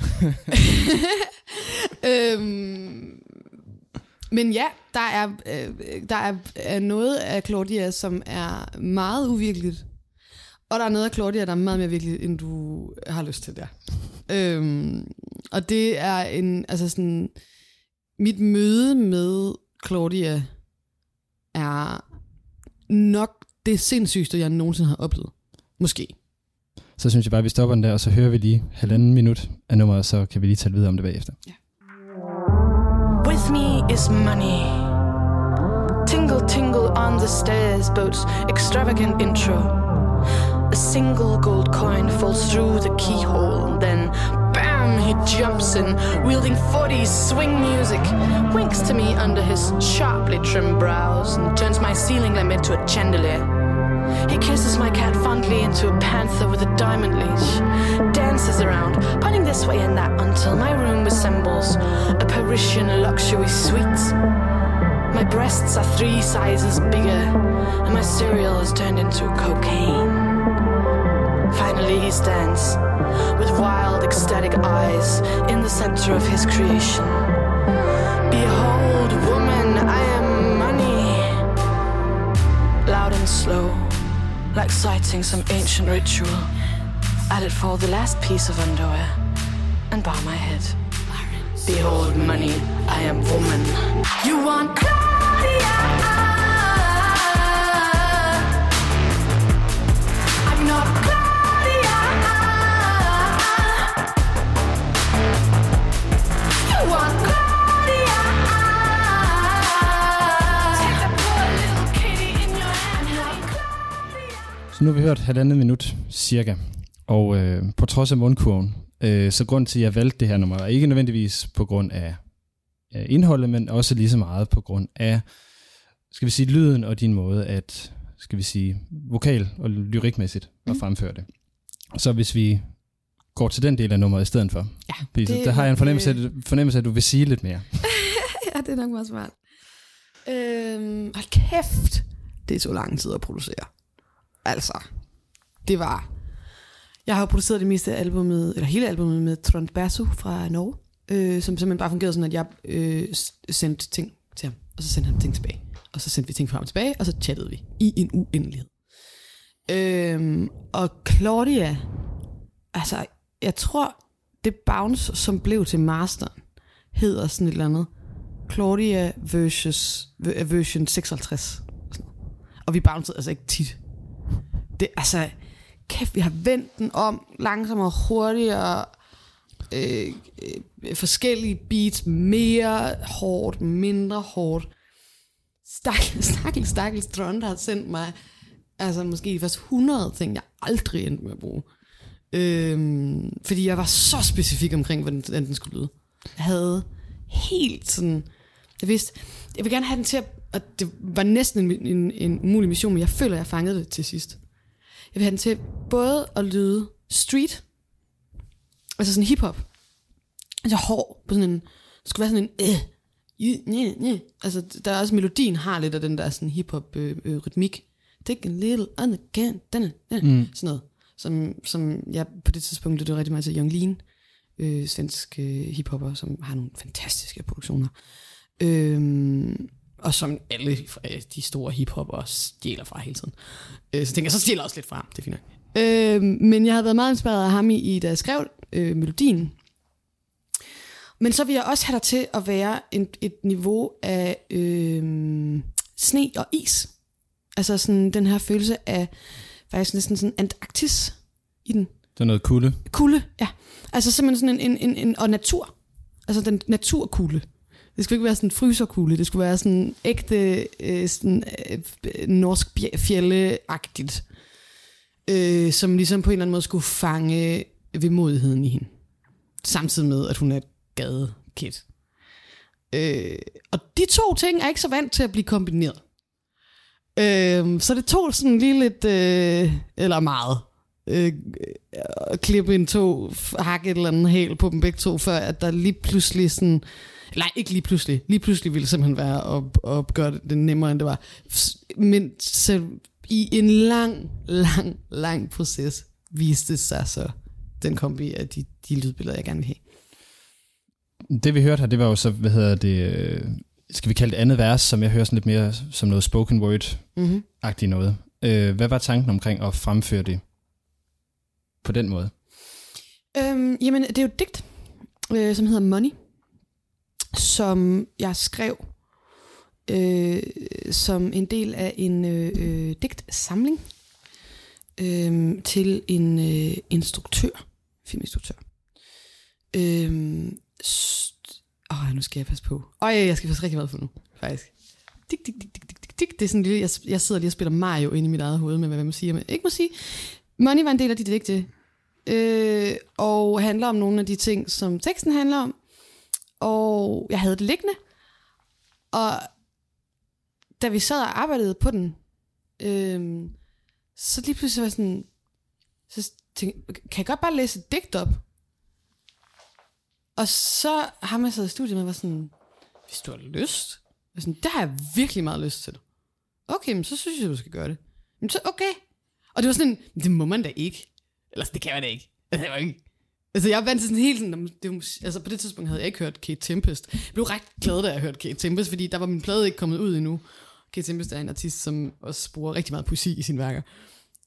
Speaker 2: øhm, men ja, der er, øh, der er, er noget af Claudia, som er meget uvirkeligt. Og der er noget af Claudia, der er meget mere virkeligt, end du har lyst til der. Øhm, og det er en, altså sådan, mit møde med Claudia er nok det sindssygste, jeg nogensinde har oplevet. Måske.
Speaker 1: Så synes jeg bare, at vi stopper den der, og så hører vi lige halvanden minut af nummeret, og så kan vi lige tale videre om det bagefter.
Speaker 3: With me is money. Tingle, tingle on the stairs, boat's extravagant intro. A single gold coin falls through the keyhole, and then bam, he jumps in, wielding 40s swing music, winks to me under his sharply trimmed brows, and turns my ceiling lamp into a chandelier. He kisses my cat fondly into a panther with a diamond leash, dances around, pointing this way and that until my room resembles a Parisian luxury suite. My breasts are three sizes bigger, and my cereal has turned into cocaine. Finally, he stands with wild, ecstatic eyes in the center of his creation. Behold, woman, I am money. Loud and slow, like citing some ancient ritual. I let fall the last piece of underwear and bow my head. Behold, money, I am woman. You want Claudia?
Speaker 1: Så nu har vi hørt halvandet minut cirka, og øh, på trods af mundkurven, øh, så grund til, at jeg valgte det her nummer, er ikke nødvendigvis på grund af øh, indholdet, men også lige så meget på grund af, skal vi sige, lyden og din måde at, skal vi sige, vokal og lyrikmæssigt at fremføre det. Så hvis vi går til den del af nummeret i stedet for,
Speaker 2: Ja, det
Speaker 1: der har jeg en fornemmelse,
Speaker 2: øh,
Speaker 1: fornemmelse af, at du vil sige lidt mere.
Speaker 2: ja, det er nok meget smart. Øhm, hold kæft, det er så lang tid at producere. Altså, det var... Jeg har jo produceret det meste af albumet, eller hele albumet med Trond Basso fra Norge, øh, som simpelthen bare fungerede sådan, at jeg øh, sendte ting til ham, og så sendte han ting tilbage. Og så sendte vi ting frem og tilbage, og så chattede vi i en uendelighed. Øhm, og Claudia, altså, jeg tror, det bounce, som blev til masteren, hedder sådan et eller andet. Claudia versus, version 56. Og vi bouncede altså ikke tit. Det, altså, kæft, vi har vendt den om langsommere og hurtigere. øh, øh, forskellige beats, mere hårdt, mindre hårdt. Stakkel, stakkel, stakkel, Strøn, der har sendt mig, altså måske først 100 ting, jeg aldrig endte med at bruge. Øhm, fordi jeg var så specifik omkring, hvordan den, den skulle lyde. Jeg havde helt sådan, jeg vidste, jeg vil gerne have den til at, og det var næsten en, en, en umulig mission, men jeg føler, jeg fangede det til sidst. Jeg vil have den til både at lyde street, altså sådan hip-hop, altså hård på sådan en, det skulle være sådan en, øh, øh, øh, øh. altså der er også, melodien har lidt af den der sådan hip-hop øh, øh, rytmik. Take a little on the can, den, den, mm. sådan noget, som, som jeg på det tidspunkt lyttede rigtig meget til Young Lean, øh, svensk øh, hiphopper, som har nogle fantastiske produktioner. Øhm, og som alle øh, de store hiphopper stjæler fra hele tiden. Øh, så tænker jeg, så stjæler jeg også lidt fra. Det er fint nok. Øh, men jeg havde været meget inspireret af ham i, i da jeg skrev øh, melodien. Men så vil jeg også have dig til at være en, et niveau af øh, sne og is. Altså sådan den her følelse af faktisk næsten sådan Antarktis i den.
Speaker 1: Det er noget kulde.
Speaker 2: Kulde, ja. Altså simpelthen sådan en, en, en, en og natur. Altså den naturkulde. Det skulle ikke være sådan en fryserkugle, det skulle være sådan ægte øh, sådan, øh, norsk fjelleagtigt, øh, som ligesom på en eller anden måde skulle fange vemodigheden i hende. Samtidig med, at hun er et gadekid. Øh, og de to ting er ikke så vant til at blive kombineret. Øh, så det tog sådan lige lidt, øh, eller meget, øh, at klippe en to, hakke et eller andet hæl på dem begge to, før at der lige pludselig sådan Nej, ikke lige pludselig. Lige pludselig ville det simpelthen være at, at gøre det nemmere, end det var. Men så i en lang, lang, lang proces viste sig så den kombi af de, de lydbilleder, jeg gerne vil have.
Speaker 1: Det vi hørte her, det var jo så, hvad hedder det, øh, skal vi kalde det andet vers, som jeg hører sådan lidt mere som noget spoken word-agtigt mm-hmm. noget. Øh, hvad var tanken omkring at fremføre det på den måde?
Speaker 2: Øhm, jamen, det er jo et digt, øh, som hedder Money, som jeg skrev øh, som en del af en øh, øh digtsamling øh, til en øh, instruktør, filminstruktør. Øh, Åh, oh, nu skal jeg passe på. Åh, jeg skal passe rigtig meget på nu, faktisk. Dik, dik, dik, dik, dik, dik. Det er sådan lille, jeg, jeg sidder lige og spiller Mario ind i mit eget hoved med, hvad man må sige, men ikke må sige. Money var en del af de digte, øh, og handler om nogle af de ting, som teksten handler om, og jeg havde det liggende. Og da vi sad og arbejdede på den, øh, så lige pludselig var jeg sådan, så tænkte, kan jeg godt bare læse et digt op? Og så har man sad i studiet med, var sådan, hvis du har lyst. Jeg sådan, det har jeg virkelig meget lyst til. Okay, men så synes jeg, du skal gøre det. Men så, okay. Og det var sådan en, det må man da ikke. Eller det kan man da ikke. Det var ikke. Altså, jeg til sådan helt sådan, det, altså på det tidspunkt havde jeg ikke hørt Kate Tempest. Jeg blev ret glad, da jeg hørte Kate Tempest, fordi der var min plade ikke kommet ud endnu. Kate Tempest er en artist, som også bruger rigtig meget poesi i sine værker.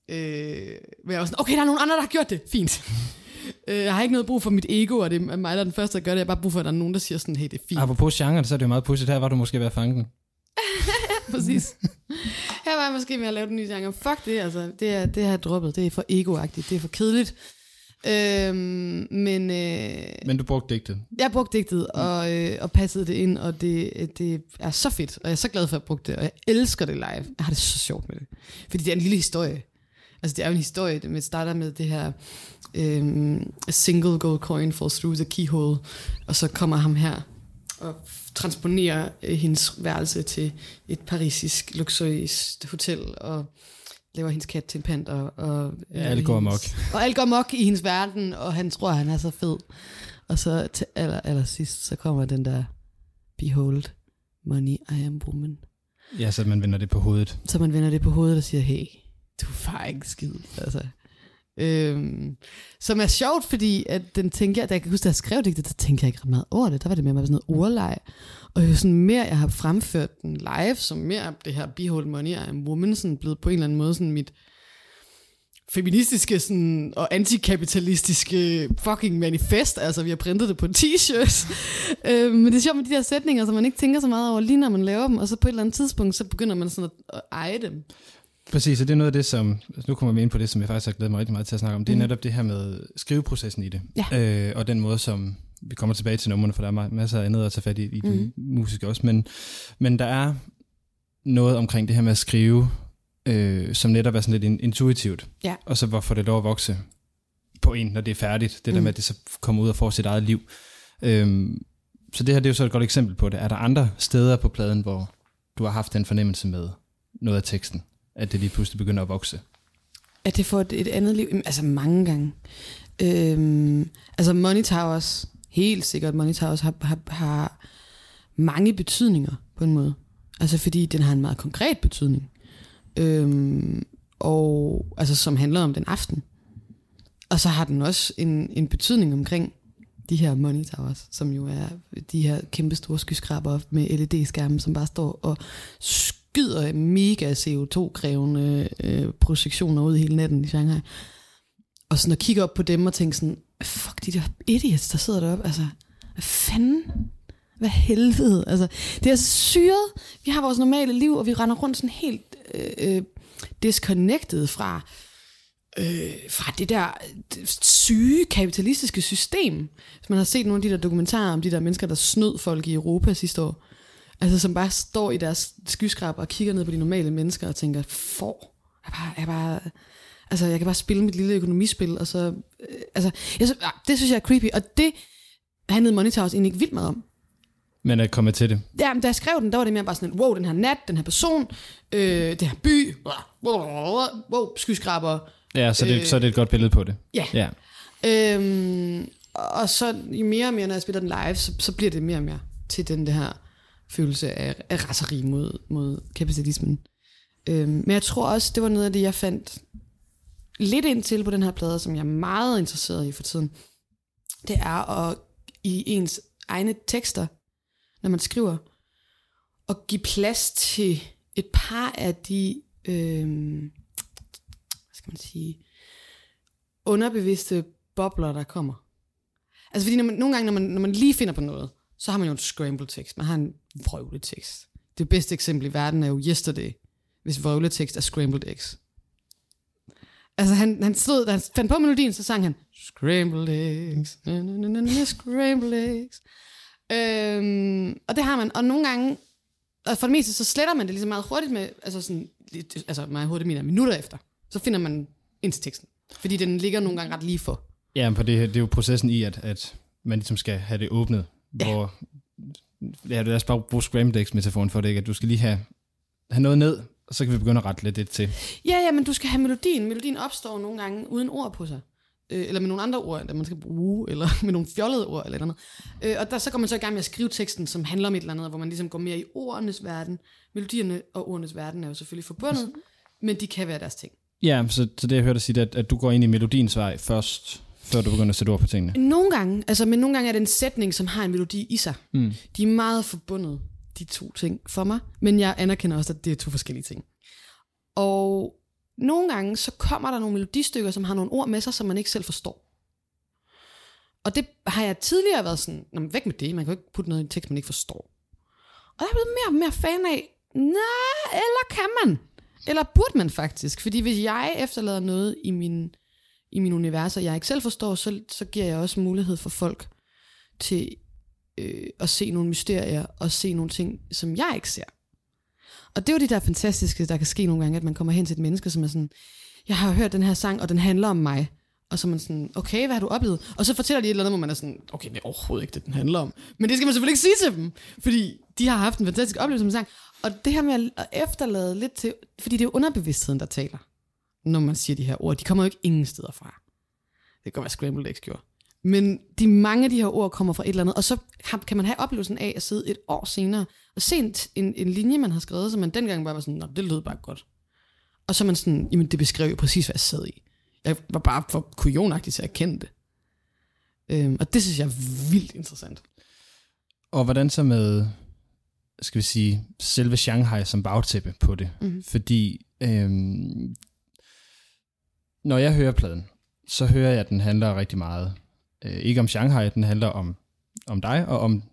Speaker 2: Øh, men jeg var sådan, okay, der er nogen andre, der har gjort det. Fint. øh, jeg har ikke noget brug for mit ego, og det er mig, der er den første, der gør det. Jeg har bare brug for, at der er nogen, der siger sådan, hey, det er fint.
Speaker 1: Apropos genre, så er det jo meget pudsigt. Her var du måske ved at fange den.
Speaker 2: Præcis. Her var jeg måske med at lave den nye genre. Fuck det, altså. Det, er, det har jeg droppet. Det er for egoagtigt. Det er for kedeligt. Øhm, men, øh,
Speaker 1: men du brugte digtet?
Speaker 2: Jeg brugte digtet og, øh, og passede det ind, og det, det er så fedt, og jeg er så glad for, at jeg brugte det, og jeg elsker det live. Jeg har det så sjovt med det. Fordi det er en lille historie. Altså det er jo en historie, det starter med det her øh, a single gold coin falls through the keyhole, og så kommer ham her og transponerer øh, hendes værelse til et parisisk luksuriøst hotel, og laver hendes kat til en. Og, og,
Speaker 1: ja, alt går amok.
Speaker 2: Og alt går amok i hendes verden, og han tror, han er så fed. Og så til aller, aller sidst, så kommer den der, behold, money, I am woman.
Speaker 1: Ja, så man vender det på hovedet.
Speaker 2: Så man vender det på hovedet og siger, hey, du er ikke skid. Altså, Øhm, som er sjovt, fordi at den tænker da jeg kan huske, da jeg skrev det, der tænker jeg ikke ret meget over det. Der var det mere sådan noget ordleg. Og jo sådan mere, jeg har fremført den live, som mere det her Behold Money, I am Woman, sådan blevet på en eller anden måde sådan mit feministiske sådan, og antikapitalistiske fucking manifest. Altså, vi har printet det på t-shirts. øhm, men det er sjovt med de der sætninger, som man ikke tænker så meget over, lige når man laver dem, og så på et eller andet tidspunkt, så begynder man sådan at, at eje dem.
Speaker 1: Præcis, og det er noget af det, som, altså nu kommer vi ind på det, som jeg faktisk har glædet mig rigtig meget til at snakke om, det er
Speaker 2: Mhm.
Speaker 1: netop det her med skriveprocessen i det,
Speaker 2: Ja.
Speaker 1: øh, og den måde, som vi kommer tilbage til numrene, for der er ma- masser af andet at tage fat i, i mm. Det musiske også, men, men der er noget omkring det her med at skrive, øh, som netop er sådan lidt in- intuitivt,
Speaker 2: Ja.
Speaker 1: og så hvorfor det lov at vokse på en, når det er færdigt, det der
Speaker 2: Mm.
Speaker 1: med, at det så kommer ud og får sit eget liv. Øhm, så det her det er jo så et godt eksempel på det. Er der andre steder på pladen, hvor du har haft den fornemmelse med noget af teksten, at det lige pludselig begynder at vokse?
Speaker 2: At det får et, et andet liv. Altså mange gange. Øhm, altså Money Towers, helt sikkert Money Towers, har, har, har mange betydninger på en måde. Altså fordi den har en meget konkret betydning. Øhm, og altså som handler om den aften. Og så har den også en, en betydning omkring de her Money Towers, som jo er de her kæmpe store skyskraber med LED-skærme, som bare står og skyder mega CO2-krævende øh, projektioner ud hele natten i Shanghai. Og sådan at kigge op på dem og tænke sådan, fuck de der idiots, der sidder deroppe, altså, hvad fanden? Hvad helvede? Altså, det er så syret. Vi har vores normale liv, og vi render rundt sådan helt øh, øh disconnected fra, øh, fra det der syge kapitalistiske system. Hvis man har set nogle af de der dokumentarer om de der mennesker, der snød folk i Europa sidste år, altså som bare står i deres skyskrab og kigger ned på de normale mennesker og tænker, for, jeg bare, jeg bare, altså jeg kan bare spille mit lille økonomispil, og så, øh, altså, jeg, synes- ah, det synes jeg er creepy, og det handlede Money Towers egentlig ikke vildt meget om.
Speaker 1: Men at komme til det.
Speaker 2: Ja, men da jeg skrev den, der var det mere bare sådan, wow, den her nat, den her person, øh, det her by, wow, skyskraber,
Speaker 1: Ja, så, det,
Speaker 2: Øh,
Speaker 1: så er det et godt billede på det.
Speaker 2: ja.
Speaker 1: Ja.
Speaker 2: Øhm, og så jo mere og mere, når jeg spiller den live, så, så bliver det mere og mere til den der her følelse af, af raseri mod, mod kapitalismen. Øhm, men jeg tror også, det var noget af det, jeg fandt lidt ind til på den her plade, som jeg er meget interesseret i for tiden. Det er at i ens egne tekster, når man skriver, at give plads til et par af de, øh, hvad skal man sige, underbevidste bobler, der kommer. Altså fordi når man, nogle gange, når man, når man lige finder på noget, så har man jo en scramble-tekst. Man har en vrøvletekst. Det bedste eksempel i verden er jo Yesterday, hvis vrøvletekst er scrambled eggs. Altså han, han stod, da han fandt på melodien, så sang han Scrambled eggs, na, na, na, na, scrambled eggs. Øhm, og det har man, og nogle gange, og for det meste, så sletter man det ligesom meget hurtigt med, altså sådan, altså meget hurtigt mener minutter efter, så finder man ind til teksten. Fordi den ligger nogle gange ret lige for.
Speaker 1: Ja, men for det, det er jo processen i, at, at man ligesom skal have det åbnet,
Speaker 2: Ja.
Speaker 1: hvor, ja, lad os bare bruge scrambled eggs metaforen for det, ikke? at du skal lige have, have noget ned, så kan vi begynde at rette lidt det til.
Speaker 2: Ja, ja, men du skal have melodien. Melodien opstår nogle gange uden ord på sig. Øh, eller med nogle andre ord, der man skal bruge, eller med nogle fjollede ord, eller et eller andet. Øh, og der, så går man så i gang med at skrive teksten, som handler om et eller andet, hvor man ligesom går mere i ordenes verden. Melodierne og ordenes verden er jo selvfølgelig forbundet, men de kan være deres ting.
Speaker 1: Ja, så, så det jeg hørte dig sige, det at, at du går ind i melodiens vej først, før du begynder at sætte ord på tingene.
Speaker 2: Nogle gange, altså, men nogle gange er det en sætning, som har en melodi i sig.
Speaker 1: Mm.
Speaker 2: De er meget forbundet, de to ting, for mig. Men jeg anerkender også, at det er to forskellige ting. Og nogle gange, så kommer der nogle melodistykker, som har nogle ord med sig, som man ikke selv forstår. Og det har jeg tidligere været sådan, Nå, væk med det, man kan jo ikke putte noget i en tekst, man ikke forstår. Og der er blevet mere og mere fan af, nej, eller kan man? Eller burde man faktisk? Fordi hvis jeg efterlader noget i min, i min univers, og jeg ikke selv forstår, så, så giver jeg også mulighed for folk til øh, at se nogle mysterier, og se nogle ting, som jeg ikke ser. Og det er jo det der fantastiske, der kan ske nogle gange, at man kommer hen til et menneske, som er sådan, jeg har hørt den her sang, og den handler om mig. Og så er man sådan, okay, hvad har du oplevet? Og så fortæller de et eller andet, hvor man er sådan, okay, det er overhovedet ikke det, den handler om. Men det skal man selvfølgelig ikke sige til dem, fordi de har haft en fantastisk oplevelse med sang. Og det her med at efterlade lidt til, fordi det er jo underbevidstheden, der taler, når man siger de her ord. De kommer jo ikke ingen steder fra. Det kan godt være Scrambled Eggs gjorde. Men de mange af de her ord kommer fra et eller andet, og så kan man have oplevelsen af at sidde et år senere og se en, en, en linje, man har skrevet, som man dengang bare var sådan, Nå, det lød bare godt. Og så er man sådan, jamen det beskrev jo præcis, hvad jeg sad i. Jeg var bare for kujonagtig til at kende det. Øhm, og det synes jeg er vildt interessant.
Speaker 1: Og hvordan så med, skal vi sige, selve Shanghai som bagtæppe på det?
Speaker 2: Mhm.
Speaker 1: Fordi øhm, når jeg hører pladen, så hører jeg, at den handler rigtig meget. Øh, ikke om Shanghai, den handler om, om dig og om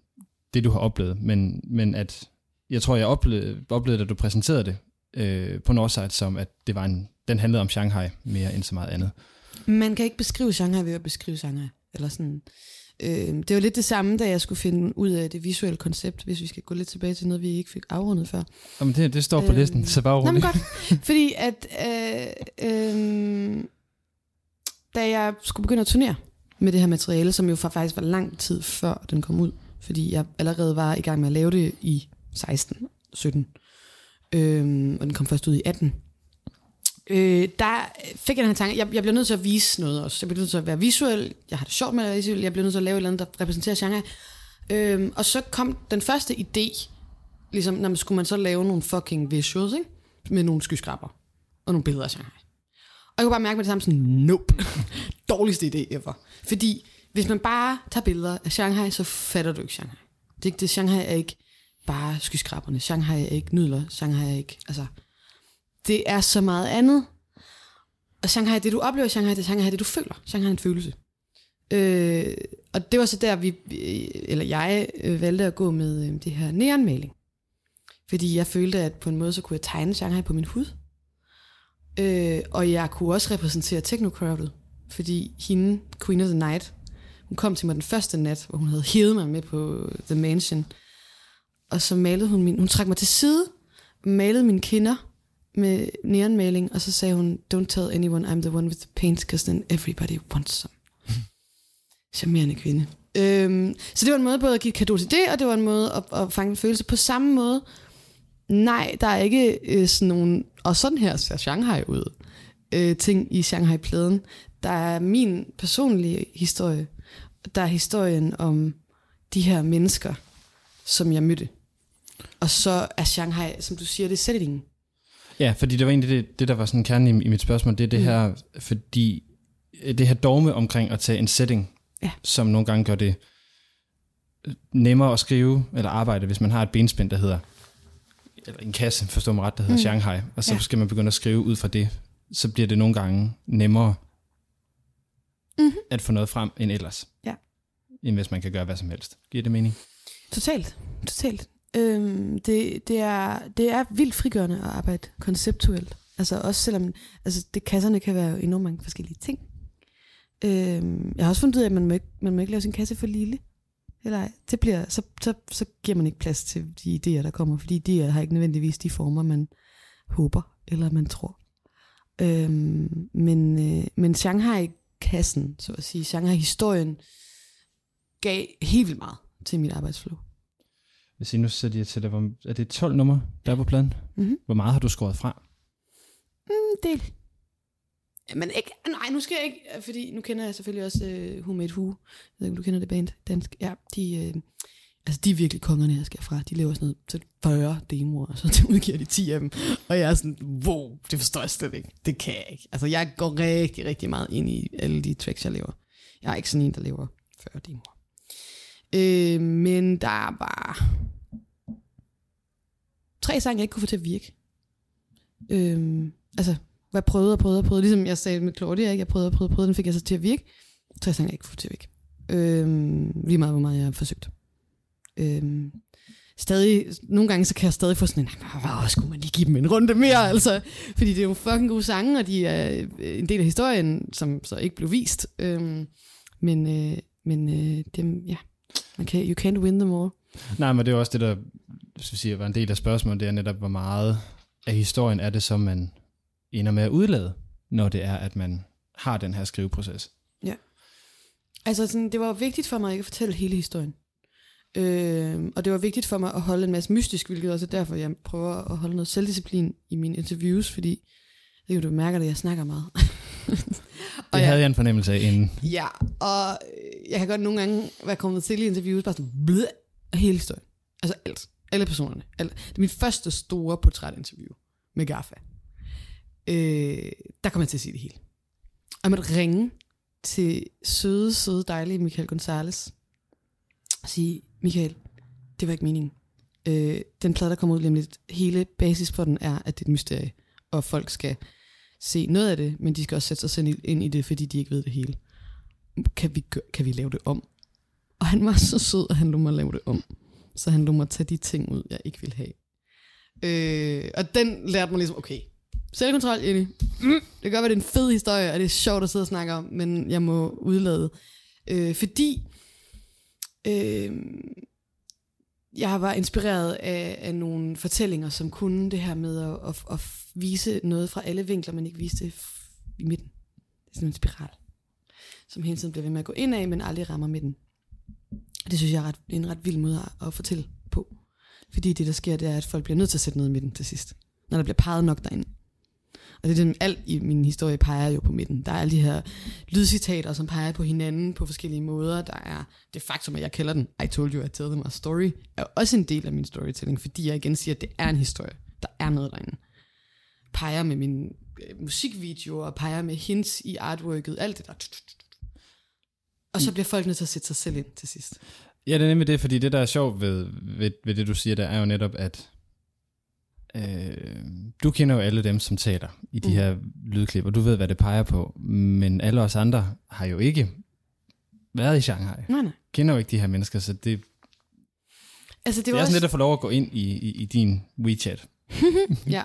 Speaker 1: det, du har oplevet. Men, men at jeg tror, jeg oplevede, oplevede, da du præsenterede det, øh, på Northside som, at det var en, den handlede om Shanghai mere end så meget andet.
Speaker 2: Man kan ikke beskrive Shanghai ved at beskrive Shanghai. Eller sådan. Øh, det var lidt det samme, da jeg skulle finde ud af det visuelle koncept, hvis vi skal gå lidt tilbage til noget, vi ikke fik afrundet før.
Speaker 1: Jamen, det, det står på øh, listen, så bare
Speaker 2: Nå, men godt. Fordi at øh, øh, da jeg skulle begynde at turnere med det her materiale, som jo faktisk var lang tid før den kom ud, fordi jeg allerede var i gang med at lave det i 16, 17, øhm, og den kom først ud i 18. Øh, der fik jeg den her tanke, jeg, jeg bliver nødt til at vise noget også. Jeg bliver nødt til at være visuel, jeg har det sjovt med at være visuel, jeg bliver nødt til at lave et eller andet, der repræsenterer genre. Øhm, og så kom den første idé, ligesom, når man skulle man så lave nogle fucking visuals, ikke? med nogle skyskraber og nogle billeder af Shanghai. Og jeg kunne bare mærke med det samme sådan, nope, dårligste idé ever. Fordi hvis man bare tager billeder af Shanghai, så fatter du ikke Shanghai. Det, det Shanghai er ikke bare skyskraberne. Shanghai er ikke nudler. Shanghai er ikke, altså, det er så meget andet. Og Shanghai, det du oplever i Shanghai, det er Shanghai, det du føler. Shanghai er en følelse. Øh, og det var så der, vi, eller jeg øh, valgte at gå med øh, det her neonmaling. Fordi jeg følte, at på en måde, så kunne jeg tegne Shanghai på min hud. Øh, og jeg kunne også repræsentere technocrowdet. Fordi hende, Queen of the Night, hun kom til mig den første nat, hvor hun havde hævet mig med på The Mansion. Og så malede hun min, hun trak mig til side, malede mine kinder med neonmaling, og så sagde hun, don't tell anyone I'm the one with the paint, because then everybody wants some. Charmerende kvinde. Øhm, så det var en måde både at give kado til det, og det var en måde at, at fange en følelse. På samme måde, nej, der er ikke øh, sådan nogle, og sådan her ser Shanghai ud, øh, ting i Shanghai-pladen. Der er min personlige historie. Der er historien om de her mennesker, som jeg mødte. Og så er Shanghai, som du siger, det er settingen.
Speaker 1: Ja, fordi det var egentlig det, det der var sådan kernen i, i mit spørgsmål, det er det mm. her, fordi øh, det her dogme omkring at tage en setting,
Speaker 2: ja.
Speaker 1: som nogle gange gør det nemmere at skrive eller arbejde, hvis man har et benspænd, der hedder, eller en kasse, forstår mig ret, der hedder mm. Shanghai, og så ja. skal man begynde at skrive ud fra det, så bliver det nogle gange nemmere mm-hmm. at få noget frem end ellers.
Speaker 2: Ja.
Speaker 1: End hvis man kan gøre hvad som helst. Giver det mening?
Speaker 2: Totalt. Totalt. Øhm, det, det, er, det er vildt frigørende at arbejde konceptuelt. Altså også selvom altså det, kasserne kan være enormt mange forskellige ting. Øhm, jeg har også fundet ud af, at man må ikke, man må ikke lave sin kasse for lille. Eller det bliver, så, så, så giver man ikke plads til de idéer, der kommer, fordi de har ikke nødvendigvis de former, man håber eller man tror. Øhm, men, øh, men Shanghai-kassen, så at sige, Shanghai-historien, gav helt vildt meget til mit arbejdsflow.
Speaker 1: Hvis I nu sætter jeg til dig, er det 12 numre, der er på pladen?
Speaker 2: Mm-hmm.
Speaker 1: Hvor meget har du skåret fra?
Speaker 2: Mm, del. Men ikke, nej, nu skal jeg ikke, øh, fordi nu kender jeg selvfølgelig også uh, Who Made Who. Jeg ved ikke, om du kender det band, dansk. Ja, de, uh, altså de er virkelig kongerne, jeg skal fra. De laver sådan noget 40 demoer, og så udgiver de 10 af dem. Og jeg er sådan, wow, det forstår jeg slet ikke. Det kan jeg ikke. Altså jeg går rigtig, rigtig meget ind i alle de tracks, jeg laver. Jeg er ikke sådan en, der laver 40 demoer. Øh, men der er bare tre sange, jeg ikke kunne få til at virke. Øh, altså, jeg prøvede og prøvede og prøvede, ligesom jeg sagde med Claudia, ikke? jeg prøvede og prøvede og prøvede, den fik jeg så til at virke. Så jeg jeg ikke få til at virke. Øhm, lige meget, hvor meget jeg har forsøgt. Øhm, stadig, nogle gange så kan jeg stadig få sådan en, hvor skulle man lige give dem en runde mere, altså, fordi det er jo fucking gode sange, og de er øh, en del af historien, som så ikke blev vist. Øhm, men, øh, men øh, dem, ja, man kan, you can't win them all.
Speaker 1: Nej, men det er også det, der hvis sige, siger, var en del af spørgsmålet, det er netop, hvor meget af historien er det, som man ender med at udlade, når det er, at man har den her skriveproces.
Speaker 2: Ja. Altså, sådan, det var vigtigt for mig ikke at fortælle hele historien. Øh, og det var vigtigt for mig at holde en masse mystisk, hvilket også er derfor, jeg prøver at holde noget selvdisciplin i mine interviews, fordi det jo, du mærker det, jeg snakker meget.
Speaker 1: og det havde jeg en fornemmelse af inden.
Speaker 2: Ja, og jeg kan godt nogle gange være kommet til i interviews, bare sådan, blød, hele historien. Altså alt. Alle personerne. Alle. Det er mit første store portrætinterview med Gaffa. Øh, der kommer jeg til at sige det hele. Og jeg måtte ringe til søde, søde, dejlige Michael Gonzalez og sige, Michael, det var ikke meningen. Øh, den plade, der kommer ud lige om lidt, hele basis for den er, at det er et mysterie, og folk skal se noget af det, men de skal også sætte sig selv ind i det, fordi de ikke ved det hele. Kan vi, kan vi lave det om? Og han var så sød, at han lod mig lave det om. Så han lod mig tage de ting ud, jeg ikke ville have. Øh, og den lærte mig ligesom, okay, selvkontrol, Jenny. Mm, det kan godt være, det er en fed historie, og det er sjovt at sidde og snakke om, men jeg må udlade. Øh, fordi øh, jeg var inspireret af, af nogle fortællinger, som kunne det her med at, at, at vise noget fra alle vinkler, men ikke vise det i midten. Det er sådan en spiral, som hele tiden bliver ved med at gå ind af, men aldrig rammer midten. Det synes jeg er ret, en ret vild måde at, at fortælle på. Fordi det, der sker, det er, at folk bliver nødt til at sætte noget i midten til sidst. Når der bliver peget nok derinde. Og det er det, alt i min historie peger jo på midten. Der er alle de her lydcitater, som peger på hinanden på forskellige måder. Der er det faktum, at jeg kalder den I told you I tell them a story, er også en del af min storytelling, fordi jeg igen siger, at det er en historie. Der er noget derinde. Peger med min øh, musikvideoer, og peger med hints i artworket, alt det der. Og så bliver folk nødt til at sætte sig selv ind til sidst.
Speaker 1: Ja, det er nemlig det, fordi det, der er sjovt ved, ved, ved det, du siger, der er jo netop, at øh, du kender jo alle dem, som taler i de mm. her lydklip, og du ved, hvad det peger på, men alle os andre har jo ikke været i Shanghai.
Speaker 2: Nej, nej.
Speaker 1: Kender jo ikke de her mennesker, så det,
Speaker 2: Altså, det,
Speaker 1: det er
Speaker 2: også...
Speaker 1: sådan lidt at få lov at gå ind i, i, i din WeChat.
Speaker 2: Ja.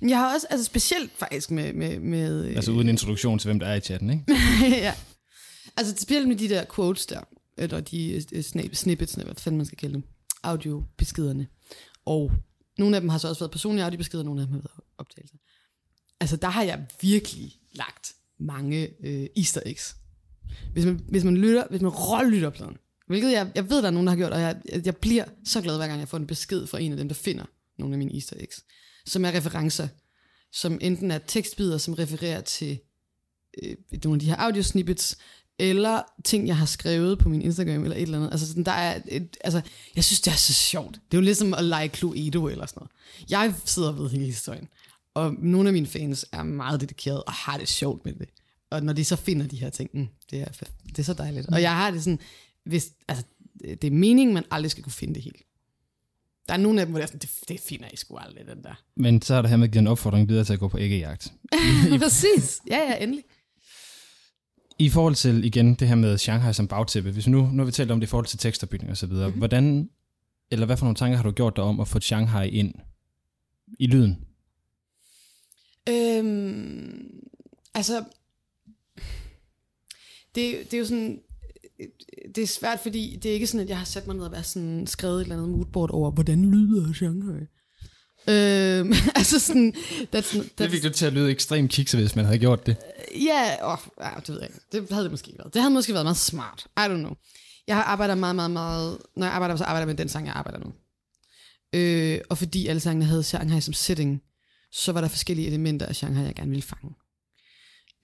Speaker 2: Men Jeg har også, altså specielt faktisk med... med, med
Speaker 1: Altså uden introduktion til, hvem der er i chatten, ikke?
Speaker 2: ja. Altså specielt med de der quotes der, eller de øh, snip, snippets, hvad fanden man skal kalde dem, audiobeskederne. Og nogle af dem har så også været personlige audiobeskeder, nogle af dem har været optagelser. Altså der har jeg virkelig lagt mange øh, easter eggs. Hvis man, hvis man lytter, hvis man rålytter pladen, hvilket jeg, jeg ved, der er nogen, der har gjort, og jeg, jeg bliver så glad, hver gang jeg får en besked fra en af dem, der finder nogle af mine easter eggs, som er referencer, som enten er tekstbider, som refererer til øh, nogle af de her audiosnippets, eller ting, jeg har skrevet på min Instagram, eller et eller andet. Altså, sådan, der er et, altså, jeg synes, det er så sjovt. Det er jo ligesom at lege Cluedo eller sådan noget. Jeg sidder ved hele historien, og nogle af mine fans er meget dedikerede og har det sjovt med det. Og når de så finder de her ting, mm, det, er, det er så dejligt. Og jeg har det sådan, hvis, altså, det er meningen, man aldrig skal kunne finde det helt. Der er nogle af dem, hvor det er sådan, det, det finder I sgu aldrig, den der.
Speaker 1: Men så er der her med at give en opfordring videre til at gå på æggejagt.
Speaker 2: Præcis. Ja, ja, endelig.
Speaker 1: I forhold til, igen, det her med Shanghai som bagtæppe, hvis vi nu, nu har vi talt om det i forhold til tekstopbygning og så videre, mm-hmm. hvordan, eller hvad for nogle tanker har du gjort dig om at få Shanghai ind i lyden?
Speaker 2: Øhm, altså, det, det er jo sådan, det er svært, fordi det er ikke sådan, at jeg har sat mig ned og været sådan, skrevet et eller andet moodboard over, hvordan lyder Shanghai. Øhm, altså sådan, that's, that's,
Speaker 1: Det fik du til at lyde ekstremt kikset, hvis man havde gjort det.
Speaker 2: Ja, åh, ja, det ved jeg ikke. Det havde det måske været. Det havde måske været meget smart. I don't know. Jeg har arbejdet meget, meget, meget... Når jeg arbejder, så arbejder jeg med den sang, jeg arbejder nu. Øh, og fordi alle sangene havde Shanghai som setting, så var der forskellige elementer af Shanghai, jeg gerne ville fange.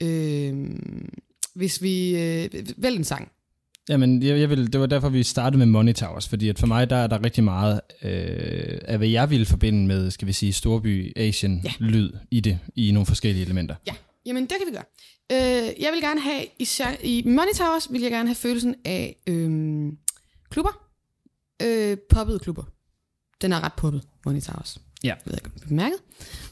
Speaker 2: Øh, hvis vi... Øh, vælg en sang.
Speaker 1: Jamen, jeg, jeg vil, det var derfor, vi startede med Money Towers, fordi at for mig, der er der rigtig meget øh, af, hvad jeg ville forbinde med, skal vi sige, storby Asian
Speaker 2: Ja.
Speaker 1: lyd i det, i nogle forskellige elementer.
Speaker 2: Ja, jamen det kan vi gøre. Øh, jeg vil gerne have, i, i Money Towers vil jeg gerne have følelsen af øh, klubber. Øh, poppede klubber. Den er ret poppet, Money Towers.
Speaker 1: Ja.
Speaker 2: Jeg ved du har bemærket.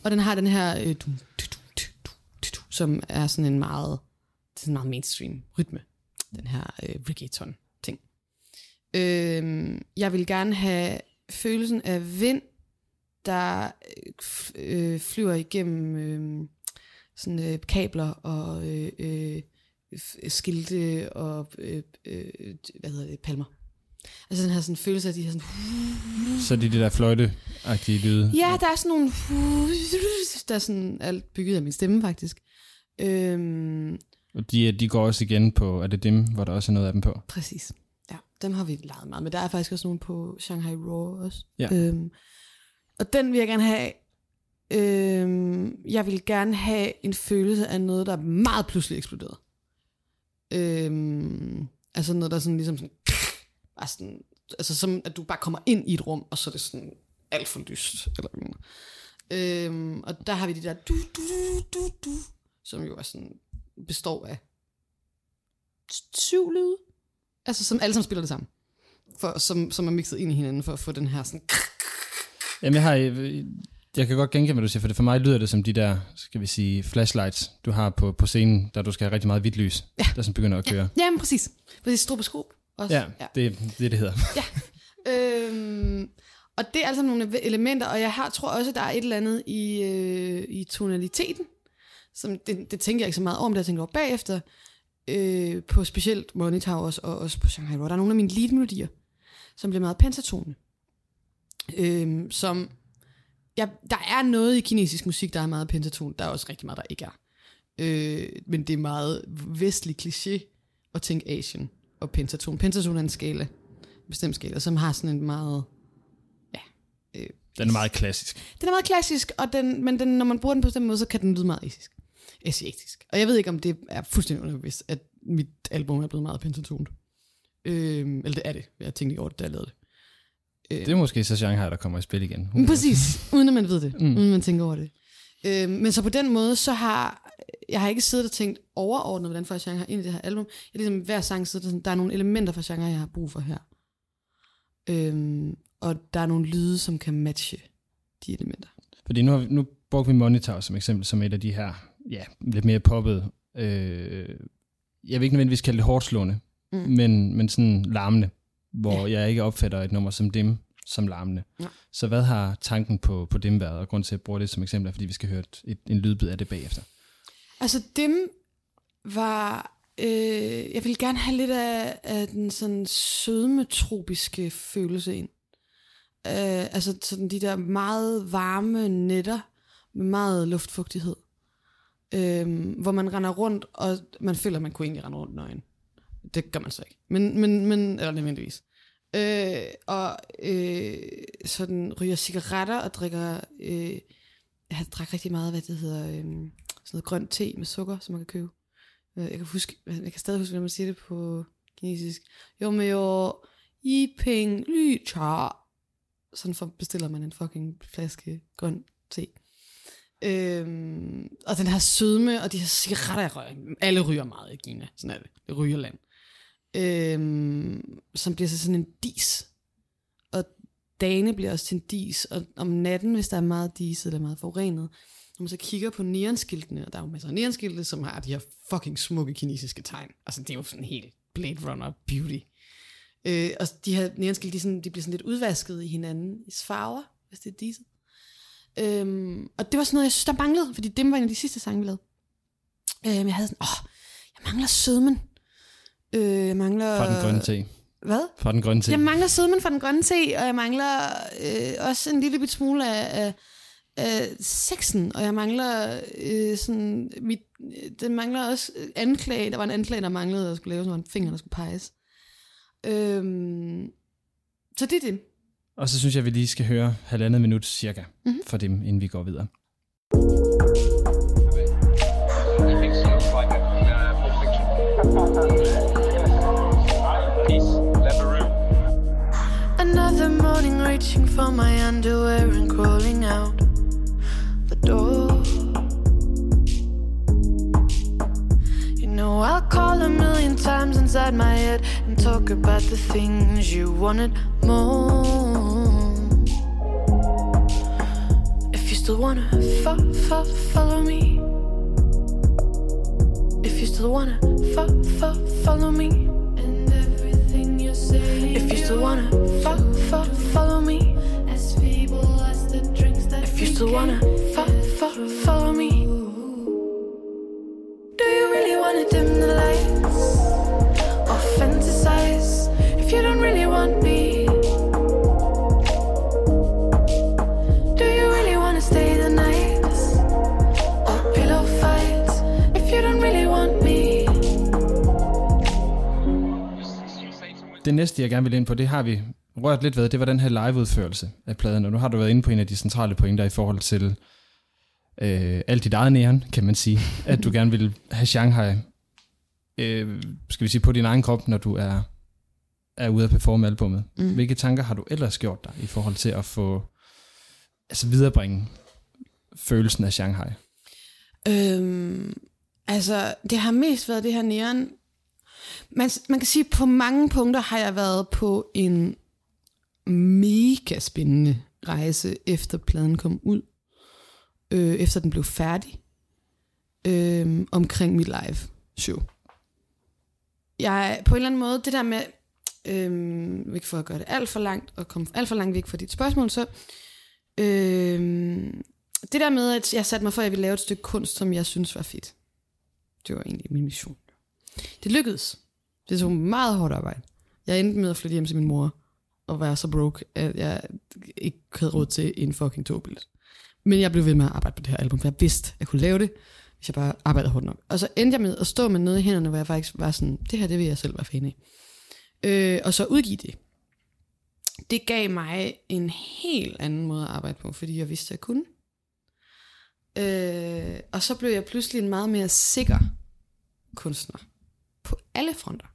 Speaker 2: Og den har den her, øh, du, du, du, du, du, du, som er sådan en meget, sådan en meget mainstream rytme. Den her øh, reggaeton ting. Øh, jeg vil gerne have følelsen af vind, der øh, øh, flyver igennem øh, sådan øh, kabler og øh, øh, skilte og øh, øh, hvad hedder det, palmer. Altså den her sådan følelse af de her sådan,
Speaker 1: Så det er de der fløjte-agtige lyde.
Speaker 2: Ja, der er sådan nogle... Der er sådan alt bygget af min stemme, faktisk. Øhm,
Speaker 1: Og de, de går også igen på, er det dem, hvor der også er noget af dem på?
Speaker 2: præcis. Ja, dem har vi leget meget med. Der er faktisk også nogle på Shanghai Raw også.
Speaker 1: Ja.
Speaker 2: Øhm, og den vil jeg gerne have... Øhm, jeg vil gerne have en følelse af noget, der er meget pludselig eksploderet. Øhm, altså noget, der sådan ligesom sådan... Bare sådan altså som at du bare kommer ind i et rum, og så er det sådan alt for lyst. Eller øhm, og der har vi de der du, du, du, du, som jo er sådan, består af syv lyde. Altså som alle sammen spiller det sammen. For, som, som er mixet ind i hinanden for at få den her sådan...
Speaker 1: Jamen, jeg har... øh, Jeg kan godt genkende, hvad du siger, for det for mig lyder det som de der, skal vi sige, flashlights, du har på, på scenen, der du skal have rigtig meget hvidt lys, ja. der som begynder at køre.
Speaker 2: Ja, men præcis. Præcis, stroboskop også.
Speaker 1: Ja, ja. Det, det det hedder.
Speaker 2: Øhm, Og det er altså nogle elementer, og jeg har, tror også, der er et eller andet i, øh, i tonaliteten, som det, det tænker jeg ikke så meget over, men det jeg tænker over bagefter, øh, på specielt Money Towers og også på Shanghai Roar. Der er nogle af mine lead-melodier, som bliver meget pentatone. Øh, som, ja, der er noget i kinesisk musik, der er meget pentaton. Der er også rigtig meget, der ikke er. Øh, men det er meget vestlig kliché at tænke Asien og pentaton. Pentaton er en skala, en bestemt skala, som har sådan en meget... Ja, øh,
Speaker 1: Den er meget klassisk.
Speaker 2: den er meget klassisk, og den, men den, når man bruger den på den måde, så kan den lyde meget asisk. Asiatisk. Og jeg ved ikke, om det er fuldstændig underbevidst, at mit album er blevet meget pentatont. Øhm, eller det er det. Jeg tænkte over det, da jeg lavede det.
Speaker 1: Det er måske så Shanghai, der kommer i spil igen.
Speaker 2: Men Præcis, uden at man ved det, mm. uden man tænker over det. Øhm, men så på den måde, så har jeg har ikke siddet og tænkt overordnet, hvordan får jeg genre ind i det her album. Jeg ligesom hver sang siddet, og sådan, der er nogle elementer fra genre, jeg har brug for her. Øhm, og der er nogle lyde, som kan matche de elementer.
Speaker 1: Fordi nu, har vi, nu brugte vi Monitor som eksempel, som et af de her, ja, lidt mere poppet, øh, jeg vil ikke nødvendigvis kalde det hårdt slående, mm. men, men sådan larmende, hvor ja. jeg ikke opfatter et nummer som dem som larmende.
Speaker 2: Ja.
Speaker 1: Så hvad har tanken på, på dem været, og grund til at bruge det som eksempel, er, fordi vi skal høre et, et, en lydbid af det bagefter.
Speaker 2: Altså dem var... Øh, jeg vil gerne have lidt af, af den sådan sødmetropiske følelse ind. Øh, altså sådan de der meget varme nætter med meget luftfugtighed. Øh, hvor man render rundt, og man føler, at man kunne egentlig rende rundt nøgen. Det gør man så ikke. Men, men, men eller nødvendigvis. Øh, og øh, sådan ryger cigaretter og drikker... Øh, jeg drak rigtig meget, hvad det hedder... Øh, sådan noget grønt te med sukker, som man kan købe. Øh, jeg kan, huske, jeg kan stadig huske, hvordan man siger det på kinesisk. Jo, men jo, i peng ly cha. Sådan for, bestiller man en fucking flaske grøn te. Øhm, og den her sødme, og de her cigaretter, jeg rører. Alle ryger meget i Kina. Sådan er det. Det ryger land. Øhm, som bliver så sådan en dis. Og dagene bliver også til en dis. Og om natten, hvis der er meget dis, eller meget forurenet, når man så kigger på neonskiltene, og der er jo masser af neonskilte, som har de her fucking smukke kinesiske tegn. Altså, det er jo sådan helt Blade Runner beauty. Øh, og de her neonskilte, de, sådan, de bliver sådan lidt udvasket i hinanden i farver, hvis det er diset. Øhm, og det var sådan noget, jeg synes, der manglede, fordi dem var en af de sidste sange, vi lavede. Øhm, jeg havde sådan, åh, jeg mangler sødmen. Øh, jeg mangler...
Speaker 1: Fra den grønne te.
Speaker 2: Hvad?
Speaker 1: Fra den grønne te.
Speaker 2: Jeg mangler sødmen fra den grønne te, og jeg mangler øh, også en lille bit smule af, af, af sexen, og jeg mangler øh, sådan, mit, den mangler også anklage, der var en anklage, der manglede, der skulle laves, hvor en finger, der skulle peges. Øhm, så det er det.
Speaker 1: Og så synes jeg, at vi lige skal høre halvandet minut cirka
Speaker 2: Mhm.
Speaker 1: mm-hmm. for dem, inden vi går videre.
Speaker 3: Another morning reaching for my underwear call a million times inside my head and talk about the things you wanted more. If you still wanna fo- fo- follow me, if you still wanna fo- fo- follow me, and everything you say. If you still wanna fo- fo- follow me, as feeble as the drinks that If you still wanna fo- fo- follow me, do you really wanna dim the lights or fantasize? If you don't really want me, do you really wanna stay the night or pillow fights? If you don't really want me.
Speaker 1: Det næste, jeg gerne vil ind på, det har vi rørt lidt ved, det var den her liveudførelse af pladen, og nu har du været inde på en af de centrale pointer i forhold til øh, alt dit eget næren, kan man sige, at du gerne vil have Shanghai, øh, skal vi sige, på din egen krop, når du er, er ude at performe albumet. Mm. Hvilke tanker har du ellers gjort dig i forhold til at få, altså viderebringe følelsen af Shanghai?
Speaker 2: Øhm, altså, det har mest været det her næren. Man, man kan sige, at på mange punkter har jeg været på en mega spændende rejse, efter pladen kom ud. Øh, efter den blev færdig. Øh, omkring mit live show. Jeg på en eller anden måde, det der med, øh, ikke for at gøre det alt for langt, og komme alt for langt væk fra dit spørgsmål, så øh, det der med, at jeg satte mig for, at jeg ville lave et stykke kunst, som jeg synes var fedt. Det var egentlig min mission. Det lykkedes. Det tog meget hårdt arbejde. Jeg endte med at flytte hjem til min mor, og være så broke, at jeg ikke havde råd til en fucking togbillet. Men jeg blev ved med at arbejde på det her album, for jeg vidste, at jeg kunne lave det, hvis jeg bare arbejdede hårdt nok. Og så endte jeg med at stå med noget i hænderne, hvor jeg faktisk var sådan, det her, det vil jeg selv være fan af. Øh, og så udgive det. Det gav mig en helt anden måde at arbejde på, fordi jeg vidste, at jeg kunne. Øh, og så blev jeg pludselig en meget mere sikker kunstner. På alle fronter.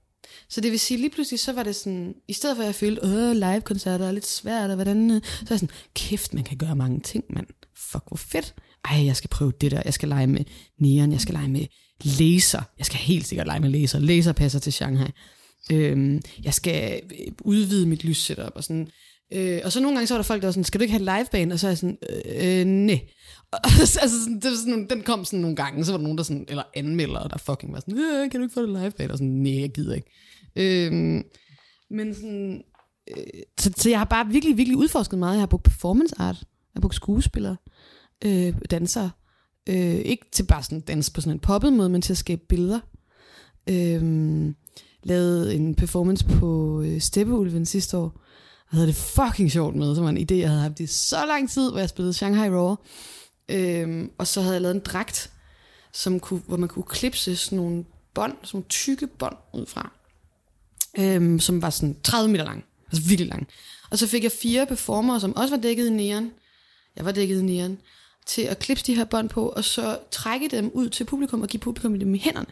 Speaker 2: Så det vil sige, lige pludselig så var det sådan, i stedet for at jeg følte, åh, live-koncerter er lidt svært, og hvordan, øh, så er jeg sådan, kæft, man kan gøre mange ting, mand. Fuck, hvor fedt. Ej, jeg skal prøve det der, jeg skal lege med neon, jeg skal lege med laser. Jeg skal helt sikkert lege med laser. Laser passer til Shanghai. Øhm, jeg skal øh, udvide mit lyssetup og sådan. Øh, og så nogle gange så var der folk, der var sådan, skal du ikke have liveband? Og så er jeg sådan, øh, øh nej. altså, sådan, det var sådan, den kom sådan nogle gange, så var der nogen, der sådan, eller anmelder, der fucking var sådan, øh, kan du ikke få det liveband? Og sådan, nej, jeg gider ikke. Øhm, men sådan, øh, så, så jeg har bare virkelig, virkelig udforsket meget. Jeg har brugt performance art, jeg brugte skuespillere, øh, dansere. Øh, ikke til bare sådan dans på sådan en poppet måde, men til at skabe billeder. Øh, lavede en performance på øh, Steppeulven sidste år, Jeg havde det fucking sjovt med. Så var en idé, jeg havde haft i så lang tid, hvor jeg spillede Shanghai Raw. Øhm, og så havde jeg lavet en dragt, som kunne, hvor man kunne klipse sådan nogle bånd, sådan nogle tykke bånd ud fra, øhm, som var sådan 30 meter lang, altså virkelig lang. Og så fik jeg fire performere, som også var dækket i neon. Jeg var dækket i neon til at klipse de her bånd på, og så trække dem ud til publikum og give publikum dem i hænderne.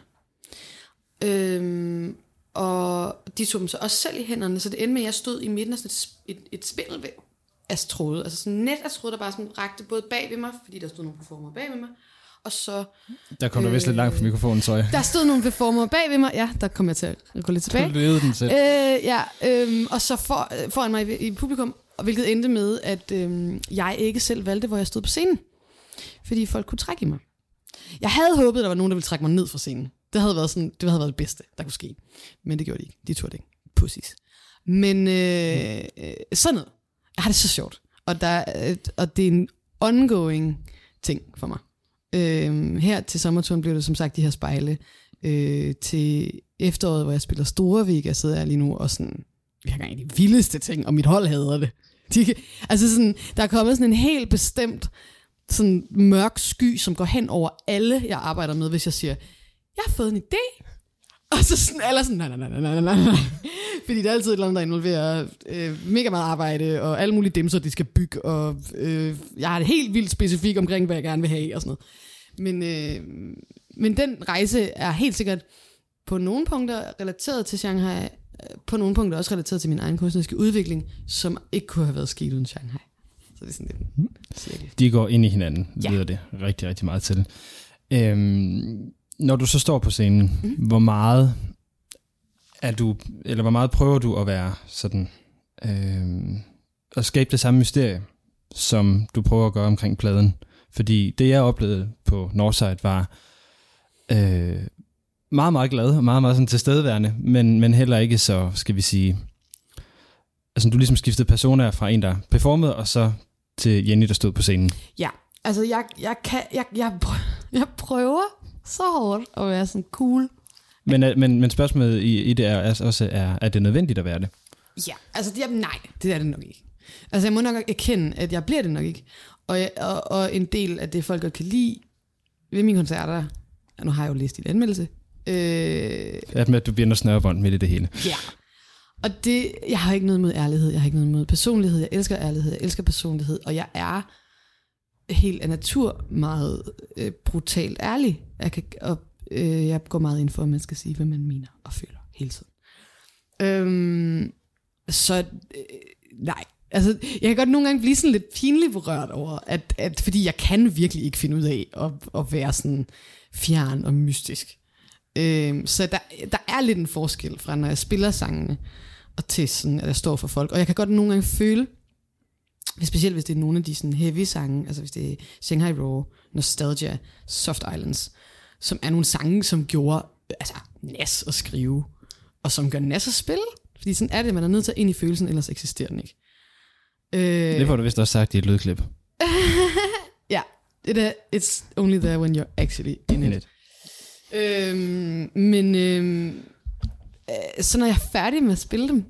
Speaker 2: Øhm, og de tog dem så også selv i hænderne, så det endte med, at jeg stod i midten af sådan et, et, et spindelvæv af tråde. Altså sådan net af tråde, der bare sådan rakte både bag ved mig, fordi der stod nogle performer bag ved mig, og så
Speaker 1: Der kom du vist lidt langt fra mikrofonen, så jeg.
Speaker 2: der stod nogle performer bag ved mig. Ja, der kom jeg til at gå lidt tilbage.
Speaker 1: Du den selv.
Speaker 2: Øh, ja, øhm, og så for, øh, foran mig i, i publikum, og hvilket endte med, at øhm, jeg ikke selv valgte, hvor jeg stod på scenen. Fordi folk kunne trække i mig. Jeg havde håbet, at der var nogen, der ville trække mig ned fra scenen. Det havde været, sådan, det havde været det bedste, der kunne ske. Men det gjorde de ikke. De turde ikke. Pussies. Men øh, øh, sådan noget. Jeg har det så sjovt. Og, der, øh, og det er en ongoing ting for mig. Øh, her til sommerturen blev det som sagt de her spejle. Øh, til efteråret, hvor jeg spiller Storevik, jeg sidder jeg lige nu og sådan, vi har gang i de vildeste ting, og mit hold hader det. De, altså sådan, der er kommet sådan en helt bestemt sådan mørk sky, som går hen over alle, jeg arbejder med, hvis jeg siger, jeg har fået en idé. Og så sådan, alle sådan, nej, nej, nej, nej, nej, nej. Fordi det er altid et eller andet, der involverer øh, mega meget arbejde, og alle mulige dimser, de skal bygge, og øh, jeg har det helt vildt specifikt omkring, hvad jeg gerne vil have, og sådan noget. Men, øh, men den rejse er helt sikkert på nogle punkter relateret til Shanghai, på nogle punkter også relateret til min egen kunstneriske udvikling, som ikke kunne have været sket uden Shanghai. Så det er sådan lidt en cirkel.
Speaker 1: De går ind i hinanden,
Speaker 2: Ja.
Speaker 1: lyder det rigtig, rigtig meget til. Øhm, når du så står på scenen, mm. hvor meget er du, eller hvor meget prøver du at være sådan, øhm, at skabe det samme mysterie, som du prøver at gøre omkring pladen? Fordi det, jeg oplevede på Northside, var øh, meget, meget glad og meget, meget sådan tilstedeværende, men, men heller ikke så, skal vi sige, altså du ligesom skiftede personer fra en, der performede, og så til Jenny, der stod på scenen.
Speaker 2: Ja, altså jeg, jeg, kan, jeg, jeg, jeg prøver så hårdt at være sådan cool.
Speaker 1: Men, øh, men, men spørgsmålet i, i det er også, er, er det nødvendigt at være det?
Speaker 2: Ja, altså det er, nej, det er det nok ikke. Altså jeg må nok erkende, at jeg bliver det nok ikke. Og, jeg, og, og en del af det, folk godt kan lide ved mine koncerter, nu har jeg jo læst din anmeldelse, øh,
Speaker 1: At med, at du bliver noget snørebånd midt i det hele.
Speaker 2: Ja. Og det, jeg har ikke noget mod ærlighed, jeg har ikke noget mod personlighed, jeg elsker ærlighed, jeg elsker personlighed, og jeg er helt af natur meget øh, brutalt ærlig. Jeg, kan, og, øh, jeg går meget ind for, at man skal sige, hvad man mener og føler hele tiden. Øhm, så øh, nej, altså jeg kan godt nogle gange blive sådan lidt pinligt berørt over, at, at fordi jeg kan virkelig ikke finde ud af at, at være sådan fjern og mystisk. Øhm, så der, der er lidt en forskel fra, når jeg spiller sangene, og til sådan, at jeg står for folk. Og jeg kan godt nogle gange føle, specielt hvis det er nogle af de sådan heavy sange, altså hvis det er Shanghai Raw, Nostalgia, Soft Islands, som er nogle sange, som gjorde altså, nas at skrive, og som gør nas at spille. Fordi sådan er det, man er nødt til at ind i følelsen, ellers eksisterer den ikke. Øh,
Speaker 1: Det får du vist også sagt i et lydklip.
Speaker 2: ja, it, er- it's only there when you're actually in it. Øhm, men øhm, øh, så når jeg er færdig med at spille dem,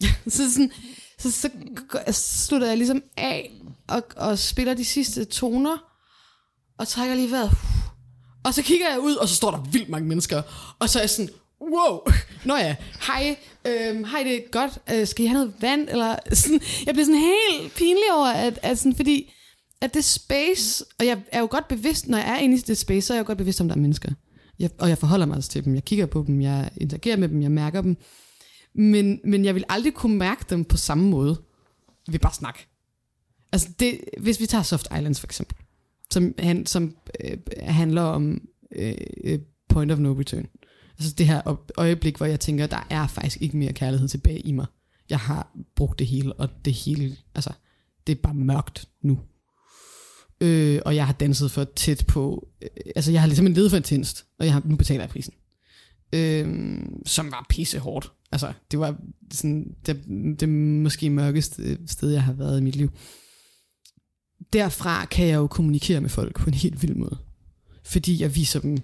Speaker 2: så, sådan, så, så, g- slutter jeg ligesom af og, og spiller de sidste toner, og trækker lige vejret. Og så kigger jeg ud, og så står der vildt mange mennesker. Og så er jeg sådan, wow, nå ja, hej, øhm, hej det er godt, øh, skal I have noget vand? Eller sådan, jeg bliver sådan helt pinlig over, at, at sådan, fordi at det space, og jeg er jo godt bevidst, når jeg er inde i det space, så er jeg jo godt bevidst om, der er mennesker. Jeg, og jeg forholder mig altså til dem, jeg kigger på dem, jeg interagerer med dem, jeg mærker dem. Men, men jeg vil aldrig kunne mærke dem på samme måde ved bare snak. Altså det, hvis vi tager Soft Islands for eksempel, som, han, som øh, handler om øh, øh point of no return. Altså det her øjeblik, hvor jeg tænker, der er faktisk ikke mere kærlighed tilbage i mig. Jeg har brugt det hele, og det hele, altså, det er bare mørkt nu. Øh, og jeg har danset for tæt på, øh, altså jeg har ligesom levet for intenst, og jeg har, nu betaler jeg prisen. Øh, som var pisse hårdt. Altså, det var sådan, det, det måske mørkeste øh, sted, jeg har været i mit liv. Derfra kan jeg jo kommunikere med folk på en helt vild måde. Fordi jeg viser dem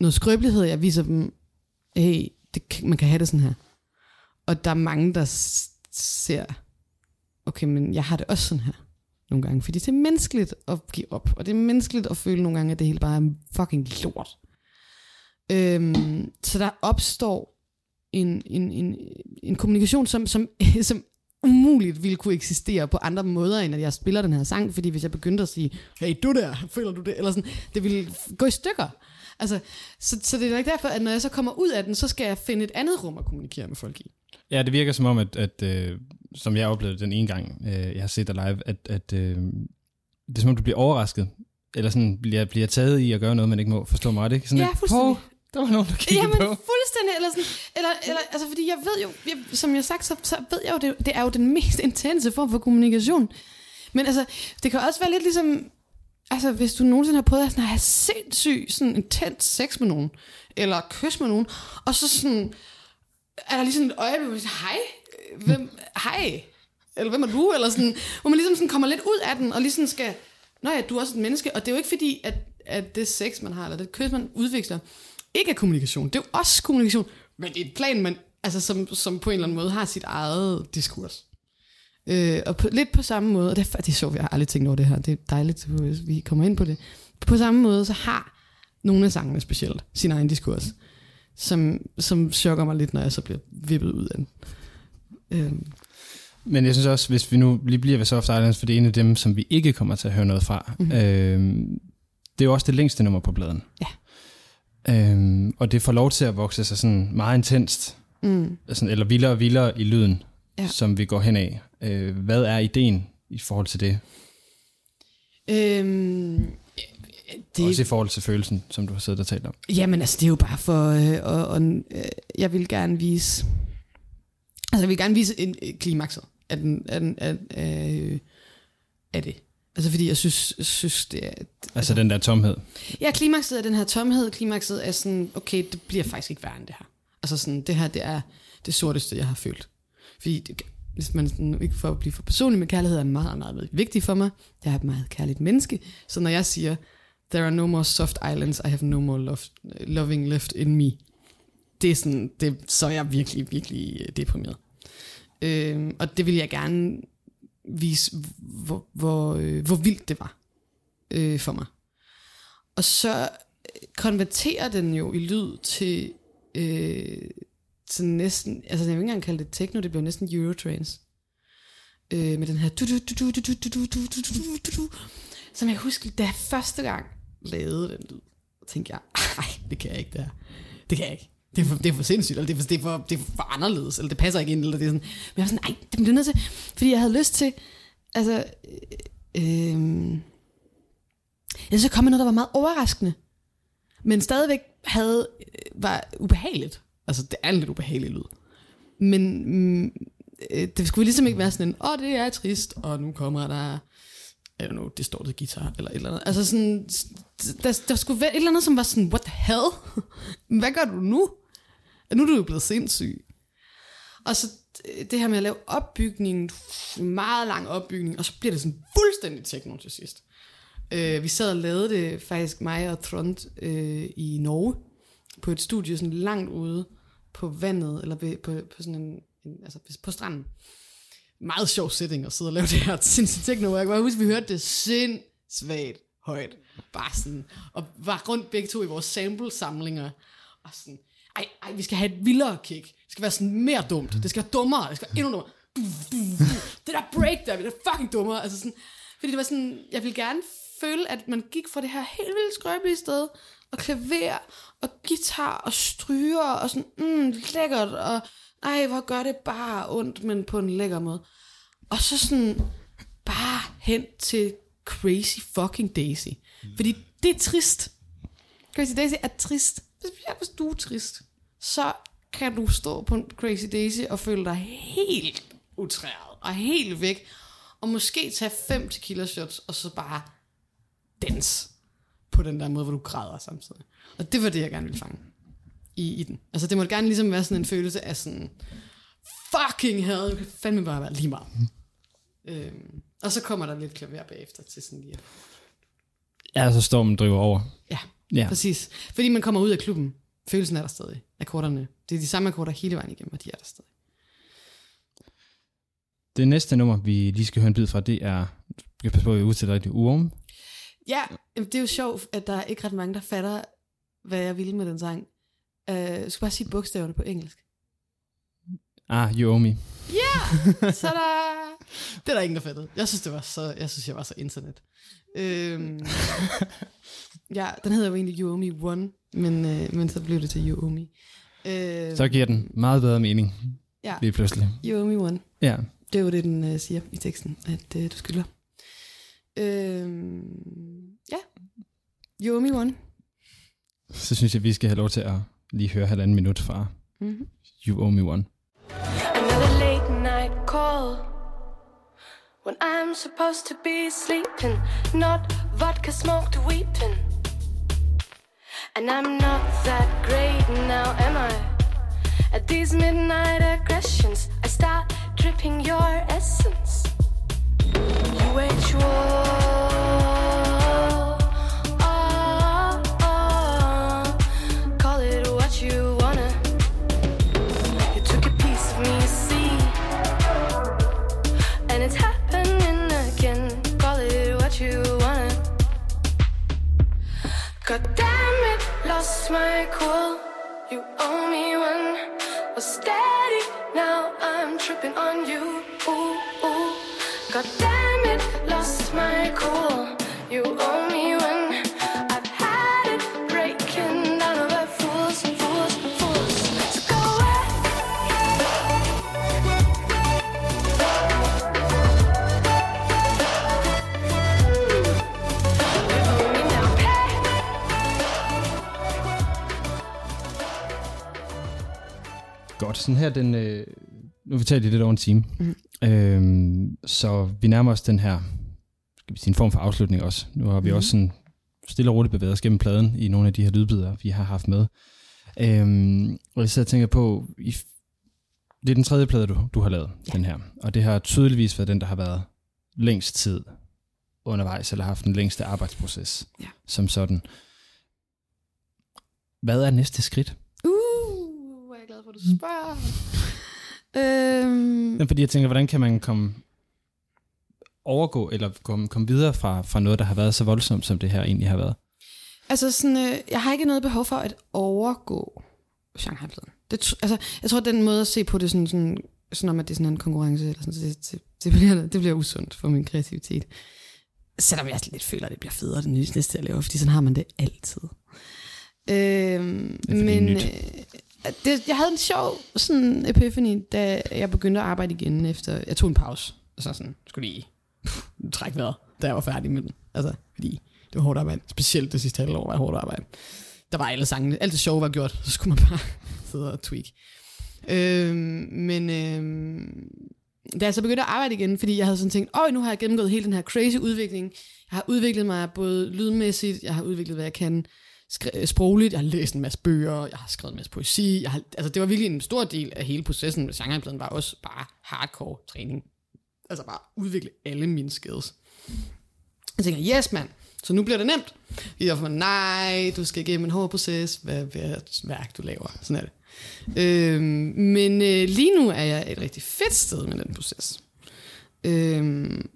Speaker 2: noget skrøbelighed, jeg viser dem, hey, det, man kan have det sådan her. Og der er mange, der ser, okay, men jeg har det også sådan her nogle gange, fordi det er menneskeligt at give op, og det er menneskeligt at føle nogle gange, at det hele bare er fucking lort. Øhm, så der opstår en, en, en, en kommunikation, som, som, som umuligt ville kunne eksistere på andre måder, end at jeg spiller den her sang, fordi hvis jeg begyndte at sige, hey, du der, føler du det? Eller sådan, det ville gå i stykker. Altså, så, så det er ikke derfor, at når jeg så kommer ud af den, så skal jeg finde et andet rum at kommunikere med folk i.
Speaker 1: Ja, det virker som om, at, at øh, som jeg oplevede den ene gang, øh, jeg har set dig live, at, at øh, det er som om, du bliver overrasket, eller sådan bliver, bliver taget i at gøre noget, man ikke må. Forstå mig, det ikke? Sådan
Speaker 2: Ja, fuldstændig.
Speaker 1: "Hov, der var nogen, der kiggede
Speaker 2: Jamen,
Speaker 1: på.
Speaker 2: fuldstændig. Eller, sådan, eller, eller, altså, fordi jeg ved jo, jeg, som jeg har sagt, så, så ved jeg jo, det, det er jo den mest intense form for kommunikation. Men altså, det kan også være lidt ligesom, altså, hvis du nogensinde har prøvet at sådan, at have sindssyg, sådan intens sex med nogen, eller kys med nogen, og så sådan, er der lige sådan et øjeblik, hvor man siger, hej, hvem, hej, eller hvem er du, eller sådan, hvor man ligesom sådan kommer lidt ud af den, og ligesom skal, nå ja, du er også et menneske, og det er jo ikke fordi, at, at det sex, man har, eller det kys, man udvikler, ikke er kommunikation, det er jo også kommunikation, men det er et plan, man, altså som, som på en eller anden måde har sit eget diskurs. Øh, og på, lidt på samme måde, og det er, det er sjovt, jeg har aldrig tænkt over det her, det er dejligt, at vi kommer ind på det. På samme måde, så har nogle af sangene specielt sin egen diskurs, som, som chokker mig lidt, når jeg så bliver vippet ud af den. Øh,
Speaker 1: Men jeg synes også, hvis vi nu lige bliver ved Soft Islands, for det er en af dem, som vi ikke kommer til at høre noget fra.
Speaker 2: Mhm.
Speaker 1: Mm-hmm. Øhm, det er jo også det længste nummer på bladen.
Speaker 2: Ja.
Speaker 1: Øhm, og det får lov til at vokse sig sådan meget intenst,
Speaker 2: mm.
Speaker 1: sådan, eller vildere og vildere i lyden,
Speaker 2: ja.
Speaker 1: som vi går hen af. Øh, hvad er ideen i forhold til det?
Speaker 2: Øhm,
Speaker 1: Det... Også i forhold til følelsen, som du har siddet og talt om.
Speaker 2: Jamen altså, det er jo bare for, øh, og, og, øh, jeg vil gerne vise, altså jeg vil gerne vise en øh, klimakset af, den, af, den, af, af, af det. Altså fordi jeg synes, synes det er,
Speaker 1: Altså den der tomhed.
Speaker 2: ja, klimakset er den her tomhed, klimakset er sådan, okay, det bliver faktisk ikke værre end det her. Altså sådan, det her, det er det sorteste, jeg har følt. Fordi det, hvis man sådan, ikke for at blive for personlig med kærlighed, er meget, meget vigtigt for mig. Jeg er et meget kærligt menneske. Så når jeg siger, there are no more soft islands, I have no more love, loving left in me. Det er sådan, det, så er jeg virkelig, virkelig deprimeret. Øh, og det vil jeg gerne vise, hvor, hvor, øh, hvor vildt det var øh, for mig. Og så konverterer den jo i lyd til, øh, til næsten, altså jeg vil ikke engang kalde det techno, det bliver næsten Eurotrance. Øh, med den her du, du, du, du, du, du, du, du, du, du, du, du, som jeg husker, da jeg første gang lavede den lyd, tænkte jeg, nej, det kan jeg ikke, det her. Det kan jeg ikke. Det er for, det er for sindssygt, eller det er for, det, er for, det er for anderledes, eller det passer ikke ind, eller det er sådan. Men jeg var sådan, nej, det bliver nødt til, fordi jeg havde lyst til, altså, øh, øh, jeg så kom med noget, der var meget overraskende, men stadigvæk havde, øh, var ubehageligt. Altså, det er en lidt ubehagelig lyd. Men mm, øh, det skulle ligesom ikke være sådan en, åh, oh, det er trist, og nu kommer der, I don't know, distorted guitar, eller et eller andet. Altså sådan, der, der skulle være et eller andet, som var sådan, what the hell? Hvad gør du nu? Nu er du jo blevet sindssyg. Og så øh, det her med at lave opbygningen, meget lang opbygning, og så bliver det sådan fuldstændig techno til sidst. Øh, vi sad og lavede det faktisk, mig og Trond, øh, i Norge, på et studie sådan langt ude på vandet, eller på, på, på sådan en, en, altså på stranden. Meget sjov setting at sidde og lave det her sindssygt techno. Jeg kan bare huske, vi hørte det sindssygt højt. Bare sådan, og var rundt begge to i vores sample-samlinger, og sådan, ej, ej, vi skal have et vildere kick. Det skal være sådan mere dumt. Det skal være dummere. Det skal være endnu dummere. Det der break der, det er fucking dummere. Altså sådan, fordi det var sådan, jeg ville gerne føle, at man gik fra det her helt vildt skrøbelige sted, og klaver, og guitar, og stryger, og sådan, mm, lækkert, og ej, hvor gør det bare ondt, men på en lækker måde. Og så sådan, bare hen til Crazy fucking Daisy. Fordi det er trist. Crazy Daisy er trist. Specielt hvis du er trist, så kan du stå på en Crazy Daisy og føle dig helt utræret og helt væk. Og måske tage fem tequila shots, og så bare dans på den der måde, hvor du græder samtidig. Og det var det, jeg gerne ville fange i, i den. Altså det må gerne ligesom være sådan en følelse af sådan, fucking hell, det kan fandme bare være lige meget. Øhm, og så kommer der lidt klaver bagefter til sådan lige.
Speaker 1: Ja, så stormen driver over.
Speaker 2: Ja,
Speaker 1: Ja.
Speaker 2: ja, præcis. Fordi man kommer ud af klubben. Følelsen er der stadig. Akkorderne. Det er de samme akkorder hele vejen igennem, og de er der stadig.
Speaker 1: Det næste nummer, vi lige skal høre en bid fra, det er, jeg passe på, at jeg udtaler det, Uom.
Speaker 2: Ja, det er jo sjovt, at der er ikke ret mange, der fatter, hvad jeg ville med den sang. Uh, jeg skal bare sige bogstaverne på engelsk.
Speaker 1: Ah, You Owe Me.
Speaker 2: Så er der... Det er der ingen, der fattede. Jeg synes, det var så, jeg synes, jeg var så internet. Øhm, ja, den hedder jo egentlig You Owe Me One, men, øh, men så blev det til You Owe Me. Øh,
Speaker 1: Så giver den meget bedre mening,
Speaker 2: ja,
Speaker 1: lige pludselig.
Speaker 2: You Owe Me One.
Speaker 1: Ja,
Speaker 2: Det er jo det, den øh, siger i teksten, at øh, du skylder. Øhm, ja. You Owe Me One.
Speaker 1: så synes jeg, vi skal have lov til at lige høre halvanden minut fra
Speaker 2: Mm-hmm.
Speaker 1: You Owe Me One.
Speaker 3: Another late night call when I'm supposed to be sleeping, not vodka smoked weeping. And I'm not that great now, am I? At these midnight aggressions, I start dripping your essence. You wage war. My cool. You owe me one. Was steady, now I'm tripping on you. Ooh, ooh. God damn it, lost my cool. You owe
Speaker 1: sådan her den... Øh, nu har vi talt i lidt over en time. Mm. Øhm, så vi nærmer os den her skal vi sige, en form for afslutning også. Nu har vi mm. også sådan stille og roligt bevæget os gennem pladen i nogle af de her lydbider, vi har haft med. Øhm, og og tænker på, i, det er den tredje plade, du, du har lavet, ja. den her. Og det har tydeligvis været den, der har været længst tid undervejs, eller haft den længste arbejdsproces
Speaker 2: Ja.
Speaker 1: som sådan. Hvad er næste skridt?
Speaker 2: Hvor du spørger. øhm,
Speaker 1: Ja, fordi jeg tænker, hvordan kan man komme overgå, eller komme, komme videre fra, fra noget, der har været så voldsomt, som det her egentlig har været?
Speaker 2: Altså sådan, øh, jeg har ikke noget behov for at overgå Shanghai-pladen. Det, altså, jeg tror, at den måde at se på det, sådan, sådan, sådan om, at det er sådan en konkurrence, eller sådan, det, det, det, bliver, det bliver usundt for min kreativitet. Selvom jeg lidt føler, at det bliver federe, det nye næste, jeg laver, fordi sådan har man det altid. Øhm,
Speaker 1: det er
Speaker 2: men øh, det, jeg havde en sjov sådan epiphany, da jeg begyndte at arbejde igen efter, jeg tog en pause, og så sådan, skulle lige trække vejret, da jeg var færdig med den. Altså, fordi det var hårdt arbejde. Specielt det sidste halvår var hårdt arbejde. Der var alle sangene. Alt det sjove var gjort. Så skulle man bare sidde og tweak. Øhm, men øhm, da jeg så begyndte at arbejde igen, fordi jeg havde sådan tænkt, åh, nu har jeg gennemgået hele den her crazy udvikling. Jeg har udviklet mig både lydmæssigt, jeg har udviklet, hvad jeg kan skre- øh, sprogligt, jeg har læst en masse bøger, jeg har skrevet en masse poesi. Jeg har, altså, det var virkelig en stor del af hele processen med genrepladen, var også bare hardcore træning. Altså bare udvikle alle mine skills. Jeg tænker, yes mand, så nu bliver det nemt. I er for nej, du skal igennem en hård proces, hvad er værk du laver. Sådan er det. Øhm, men øh, lige nu er jeg et rigtig fedt sted med den proces. Øhm,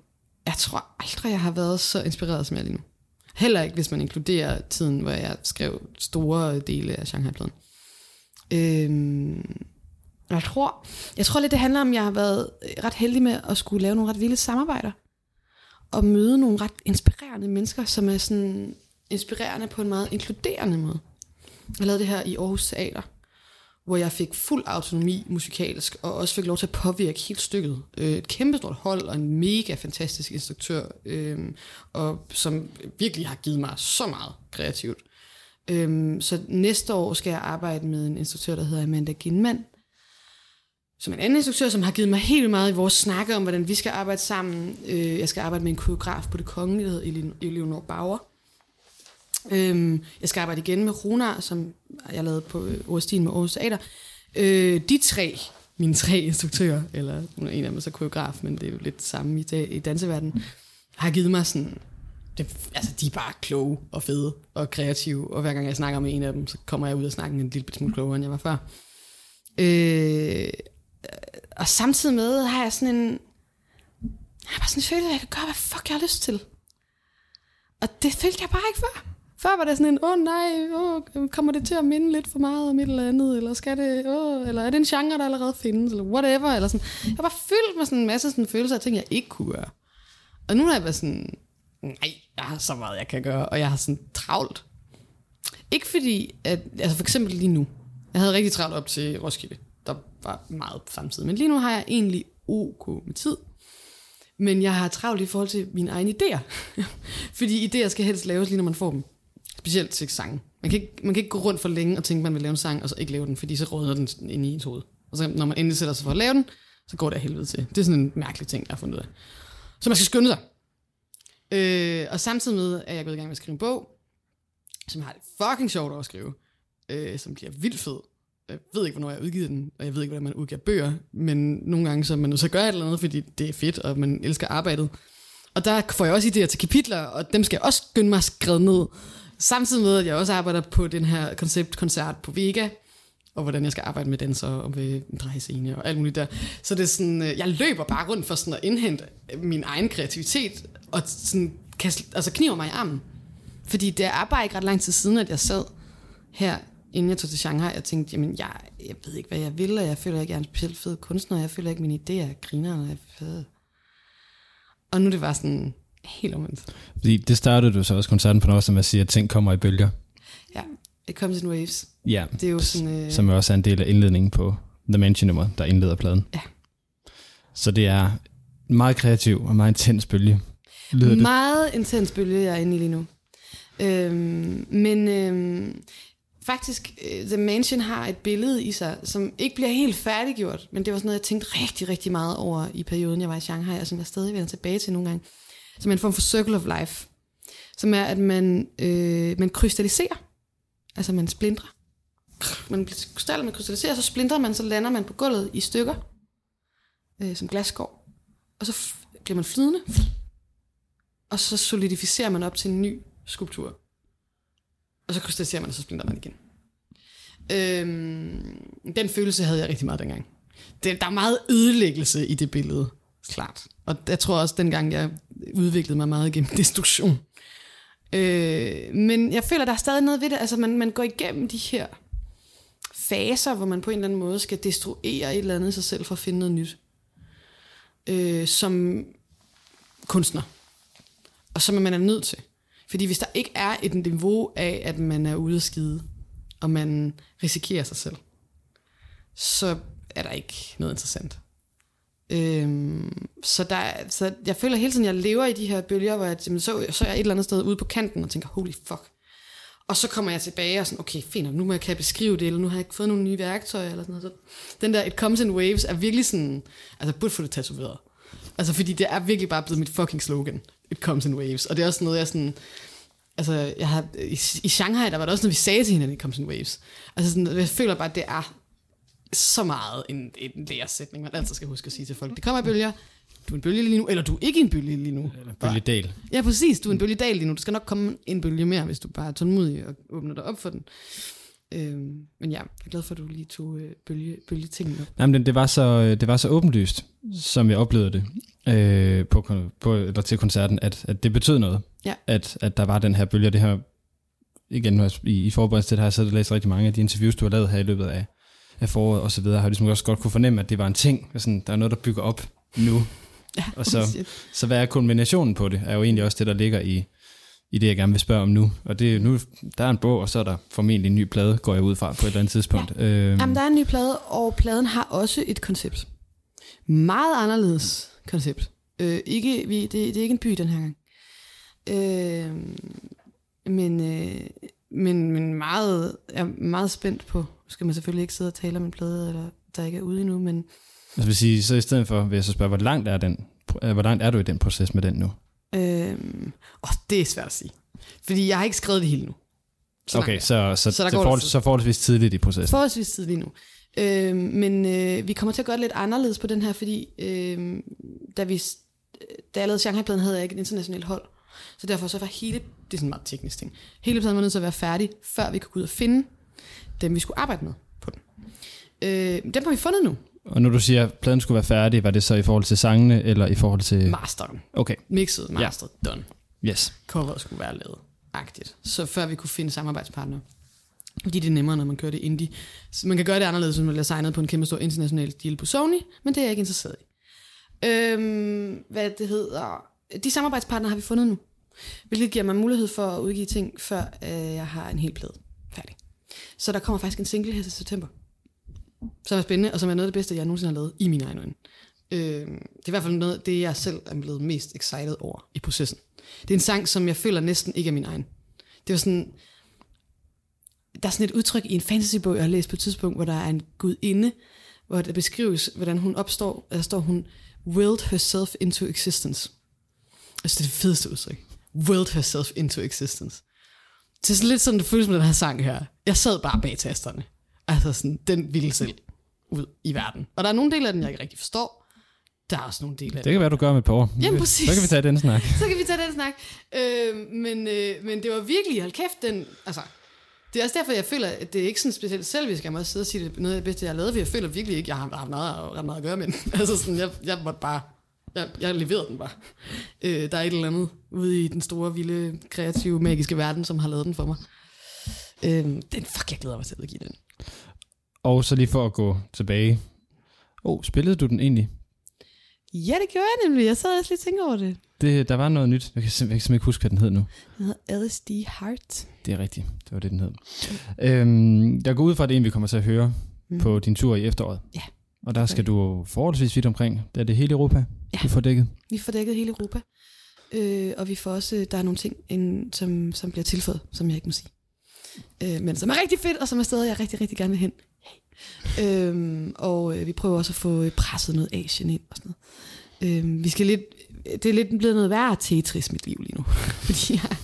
Speaker 2: jeg tror aldrig, jeg har været så inspireret, som jeg er lige nu. Heller ikke, hvis man inkluderer tiden, hvor jeg skrev store dele af Shanghai-pladen. Øhm, jeg tror, jeg tror lidt, det handler om, at jeg har været ret heldig med at skulle lave nogle ret vilde samarbejder. Og møde nogle ret inspirerende mennesker, som er sådan inspirerende på en meget inkluderende måde. Jeg lavede det her i Aarhus Teater, hvor jeg fik fuld autonomi musikalsk, og også fik lov til at påvirke helt stykket. Øh, Et kæmpe stort hold, og en mega fantastisk instruktør, øh, og som virkelig har givet mig så meget kreativt. Øh, så næste år skal jeg arbejde med en instruktør, der hedder Amanda Ginman, som en anden instruktør, som har givet mig helt meget i vores snakke om, hvordan vi skal arbejde sammen. Øh, Jeg skal arbejde med en koreograf på det kongelige, der hedder Eleonor Bauer. Øhm, jeg skal arbejde igen med Runar, som jeg lavede på øh, Årstien med Aarhus Teater. Øh, de tre, mine tre instruktører, eller en af dem er så koreograf, men det er jo lidt samme i, dag, i danseverdenen, har givet mig sådan, det, altså de er bare kloge og fede og kreative, og hver gang jeg snakker med en af dem, så kommer jeg ud og snakker en lille smule klogere, end jeg var før. Øh, og samtidig med har jeg sådan en, jeg har bare sådan en følelse, at jeg kan gøre, hvad fuck jeg har lyst til. Og det følte jeg bare ikke før. Før var det sådan en, åh oh, nej, oh, kommer det til at minde lidt for meget om et eller andet, eller skal det, oh, eller er det en genre, der allerede findes, eller whatever, eller sådan. Jeg var fyldt med sådan en masse sådan følelser af ting, jeg ikke kunne gøre. Og nu har jeg været sådan, nej, jeg har så meget, jeg kan gøre, og jeg har sådan travlt. Ikke fordi, at, altså for eksempel lige nu, jeg havde rigtig travlt op til Roskilde, der var meget samtidig, men lige nu har jeg egentlig ok med tid, men jeg har travlt i forhold til mine egne idéer. Fordi idéer skal helst laves lige når man får dem. Specielt til sange. Man kan, ikke, man kan ikke gå rundt for længe og tænke, at man vil lave en sang, og så ikke lave den, fordi så rådner den ind i ens hoved. Og så når man endelig sætter sig for at lave den, så går det af helvede til. Det er sådan en mærkelig ting, jeg har fundet ud af. Så man skal skynde sig. Øh, og samtidig med, at jeg er gået i gang med at skrive en bog, som har det fucking sjovt at skrive, øh, som bliver vildt fed. Jeg ved ikke, hvornår jeg udgiver den, og jeg ved ikke, hvordan man udgiver bøger, men nogle gange så er man nødt til at gøre et eller andet, fordi det er fedt, og man elsker arbejdet. Og der får jeg også idéer til kapitler, og dem skal jeg også skynde mig at skrive ned. Samtidig med, at jeg også arbejder på den her konceptkoncert på Vega, og hvordan jeg skal arbejde med danser og med en drejescene og alt muligt der. Så det er sådan, øh, jeg løber bare rundt for sådan at indhente min egen kreativitet, og sådan, kan, altså kniver mig i armen. Fordi det er bare ikke ret lang tid siden, at jeg sad her, inden jeg tog til Shanghai, og tænkte, jamen jeg, jeg ved ikke, hvad jeg vil, og jeg føler ikke, jeg er en specielt fed kunstner, og jeg føler ikke, mine idéer er griner, og jeg er fed. Og nu er det bare sådan helt omvendt.
Speaker 1: Fordi det startede du så også koncerten på noget, som at sige, at ting kommer i bølger.
Speaker 2: Ja, it comes in waves.
Speaker 1: Ja,
Speaker 2: Det er jo sådan... Øh,
Speaker 1: som også er en del af indledningen på The Mansion nummer, der indleder pladen.
Speaker 2: Ja.
Speaker 1: Så det er meget kreativ og meget intens bølge. Lyder det?
Speaker 2: Meget intens bølge, jeg er inde i lige nu. Øhm, men øhm, faktisk, øh, The Mansion har et billede i sig, som ikke bliver helt færdiggjort, men det var sådan noget, jeg tænkte rigtig, rigtig meget over i perioden, jeg var i Shanghai, og som jeg stadig vender tilbage til nogle gange. Som er en form for circle of life, som er, at man, øh, man krystalliserer, altså man splindrer. Man krystaller, man krystalliserer, så splindrer man, så lander man på gulvet i stykker, øh, som glasskår. Og så bliver man flydende, og så solidificerer man op til en ny skulptur. Og så krystalliserer man, og så splinter man igen. Øhm, den følelse havde jeg rigtig meget dengang. Det, der er meget ødelæggelse i det billede, klart. Og jeg tror også, dengang jeg udviklet mig meget gennem destruktion. Øh, men jeg føler, der er stadig noget ved det. Altså, man, man går igennem de her faser, hvor man på en eller anden måde skal destruere et eller andet i sig selv for at finde noget nyt. Øh, som kunstner. Og som man er nødt til. Fordi hvis der ikke er et niveau af, at man er ude at skide, og man risikerer sig selv, så er der ikke noget interessant. Øhm, så, der, så jeg føler hele tiden, jeg lever i de her bølger, hvor jeg, jamen, så, så er jeg et eller andet sted ude på kanten og tænker, holy fuck. Og så kommer jeg tilbage og sådan, okay, fint, nu må jeg kan beskrive det, eller nu har jeg ikke fået nogle nye værktøjer, eller sådan noget. Så den der It Comes in Waves er virkelig sådan, altså burde få det tatoveret. Altså fordi det er virkelig bare blevet mit fucking slogan, It Comes in Waves. Og det er også noget, jeg sådan, Altså, jeg har, i, i Shanghai, der var det også noget, vi sagde til hinanden it Comes in Waves. Altså, sådan, jeg føler bare, at det er så meget en, en læresætning, man altid skal huske at sige til folk. Det kommer i bølger. Du er en bølge lige nu, eller du er ikke en bølge lige nu.
Speaker 1: Bølgedal.
Speaker 2: Ja, præcis. Du er en bølgedal lige nu. Du skal nok komme en bølge mere, hvis du bare er tålmodig og åbner dig op for den. Øhm, men ja, jeg er glad for, at du lige tog øh, bølge, bølgetingene op.
Speaker 1: Jamen, det var så, det var så åbenlyst, som jeg oplevede det øh, på, på, eller til koncerten, at, at det betød noget.
Speaker 2: Ja.
Speaker 1: At, at der var den her bølge, og det her, igen, i, i forberedelse til det her, så har jeg læst rigtig mange af de interviews, du har lavet her i løbet af, af foråret og så videre, har jeg ligesom også godt kunne fornemme, at det var en ting, sådan, der er noget, der bygger op nu.
Speaker 2: Ja,
Speaker 1: Og så-
Speaker 2: shit.
Speaker 1: Så hvad er kombinationen på det, er jo egentlig også det, der ligger i, i det, jeg gerne vil spørge om nu. Og det nu, der er en bog, og så er der formentlig en ny plade, går jeg ud fra på et eller andet tidspunkt. Ja. Øhm,
Speaker 2: Jamen, der er en ny plade, og pladen har også et koncept. Meget anderledes koncept. Øh, ikke, vi, det, det er ikke en by den her gang. Øh, men, øh, men, men meget, jeg er meget spændt på, skal man selvfølgelig ikke sidde og tale om en plade, eller der ikke er ude endnu, men
Speaker 1: Jeg vil sige, så i stedet for vil jeg så spørge, hvor langt er, den, øh, hvor langt er du i den proces med den nu?
Speaker 2: øh, åh, det er svært at sige. Fordi jeg har ikke skrevet det hele nu. Så
Speaker 1: okay, så, så,
Speaker 2: Så der
Speaker 1: så,
Speaker 2: går
Speaker 1: forhold,
Speaker 2: lidt tid.
Speaker 1: så forholdsvis tidligt i processen.
Speaker 2: Forholdsvis tidligt nu. Øh, men øh, vi kommer til at gøre det lidt anderledes på den her, fordi øh, da, vi, da jeg lavede Shanghai-pladen, havde jeg ikke et internationalt hold. Så derfor så var hele, det er sådan en meget teknisk ting, hele pladen var nødt til at være færdig, før vi kunne gå ud og finde dem, vi skulle arbejde med på den. Øh, dem har vi fundet nu.
Speaker 1: Og når du siger, at pladen skulle være færdig, var det så i forhold til sangene, eller i forhold til...
Speaker 2: Masteren.
Speaker 1: Okay,
Speaker 2: Mixet, masteret, ja. done.
Speaker 1: yes.
Speaker 2: Coveret skulle være lavet. Agtigt. Så før vi kunne finde samarbejdspartnere. Fordi det er nemmere, når man kører det indie. Så man kan gøre det anderledes, hvis man bliver signet på en kæmpe stor international deal på Sony, men det er jeg ikke interesseret i. Øhm, hvad det hedder... De samarbejdspartnere har vi fundet nu. Hvilket giver mig mulighed for at udgive ting, før øh, jeg har en hel plade færdig. Så der kommer faktisk en single her til september. Som er spændende, og som er noget af det bedste, jeg nogensinde har lavet i mine egne øjne. Øh, det er i hvert fald noget det, jeg selv er blevet mest excited over i processen. Det er en sang, som jeg føler næsten ikke er min egen. Det var sådan... Der er sådan et udtryk i en fantasybog, jeg har læst på et tidspunkt, hvor der er en gudinde, hvor der beskrives, hvordan hun opstår, der står hun, willed herself into existence. Altså det er det fedeste udtryk. Willed herself into existence. Det er sådan lidt sådan, det føles med den her sang her. Jeg sad bare bag tasterne. Altså sådan, den ville selv ud i verden. Og der er nogle dele af den, jeg ikke rigtig forstår. Der er også nogle dele af
Speaker 1: Det
Speaker 2: den.
Speaker 1: kan være, du gør med et par år.
Speaker 2: Jamen, præcis.
Speaker 1: Så kan vi tage den snak.
Speaker 2: Så kan vi tage den snak. Øh, men, øh, men det var virkelig, hold kæft, den, altså, det er også derfor, jeg føler, at det er ikke sådan specielt selvisk, jeg må også sidde og sige, det er noget af det bedste, jeg har lavet, for jeg føler virkelig ikke, jeg har haft meget, ret meget at gøre med den. altså sådan, jeg, jeg måtte bare, jeg, jeg leverede den bare. Øh, der er et eller andet ude i den store, vilde, kreative, magiske verden, som har lavet den for mig. Øh, den, fuck, jeg glæder mig til at udgive den.
Speaker 1: Og så lige for at gå tilbage. Oh, spillede du den egentlig?
Speaker 2: Ja, det gjorde jeg nemlig. Jeg sad også lige og tænkte over det.
Speaker 1: Det, der var noget nyt. Jeg kan simpelthen, jeg kan simpelthen ikke huske, hvad den hed nu.
Speaker 2: Den hedder LSD Heart.
Speaker 1: Det er rigtigt. Det var det, den hed. Øhm, jeg går ud fra, at det er en, vi kommer til at høre
Speaker 2: Mm.
Speaker 1: mm. på din tur i efteråret.
Speaker 2: Ja.
Speaker 1: Og der skal du forholdsvis vidt omkring. Det er det hele Europa,
Speaker 2: Ja.
Speaker 1: du får dækket.
Speaker 2: Vi får dækket hele Europa. Øh, og vi får også, der er nogle ting, en, som, som bliver tilføjet, som jeg ikke må sige. Øh, men som er rigtig fedt, og som er steder, jeg rigtig, rigtig gerne vil hen. Hey. Øh, og øh, vi prøver også at få øh, presset noget Asien ind og sådan noget. Øh, vi skal lidt, det er lidt blevet noget værre Tetris mit liv lige nu. Fordi jeg,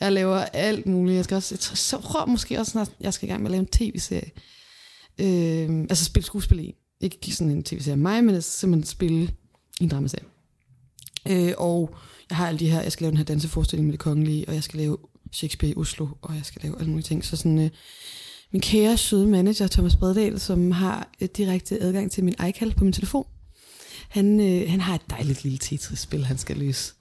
Speaker 2: jeg laver alt muligt. Jeg skal også, jeg tror, så måske også snart, jeg skal i gang med at lave en tv-serie. Øh, altså spille skuespil i. Ikke sådan en tv-serie af mig, men altså simpelthen spille i en dramaserie. Øh, og jeg har alle de her, jeg skal lave den her danseforestilling med det kongelige, og jeg skal lave Shakespeare i Oslo, og jeg skal lave alle mulige ting. Så sådan, øh, min kære, søde manager, Thomas Bredal, som har øh, direkte adgang til min iCal på min telefon, han, øh, han har et dejligt lille Tetris-spil, han skal løse.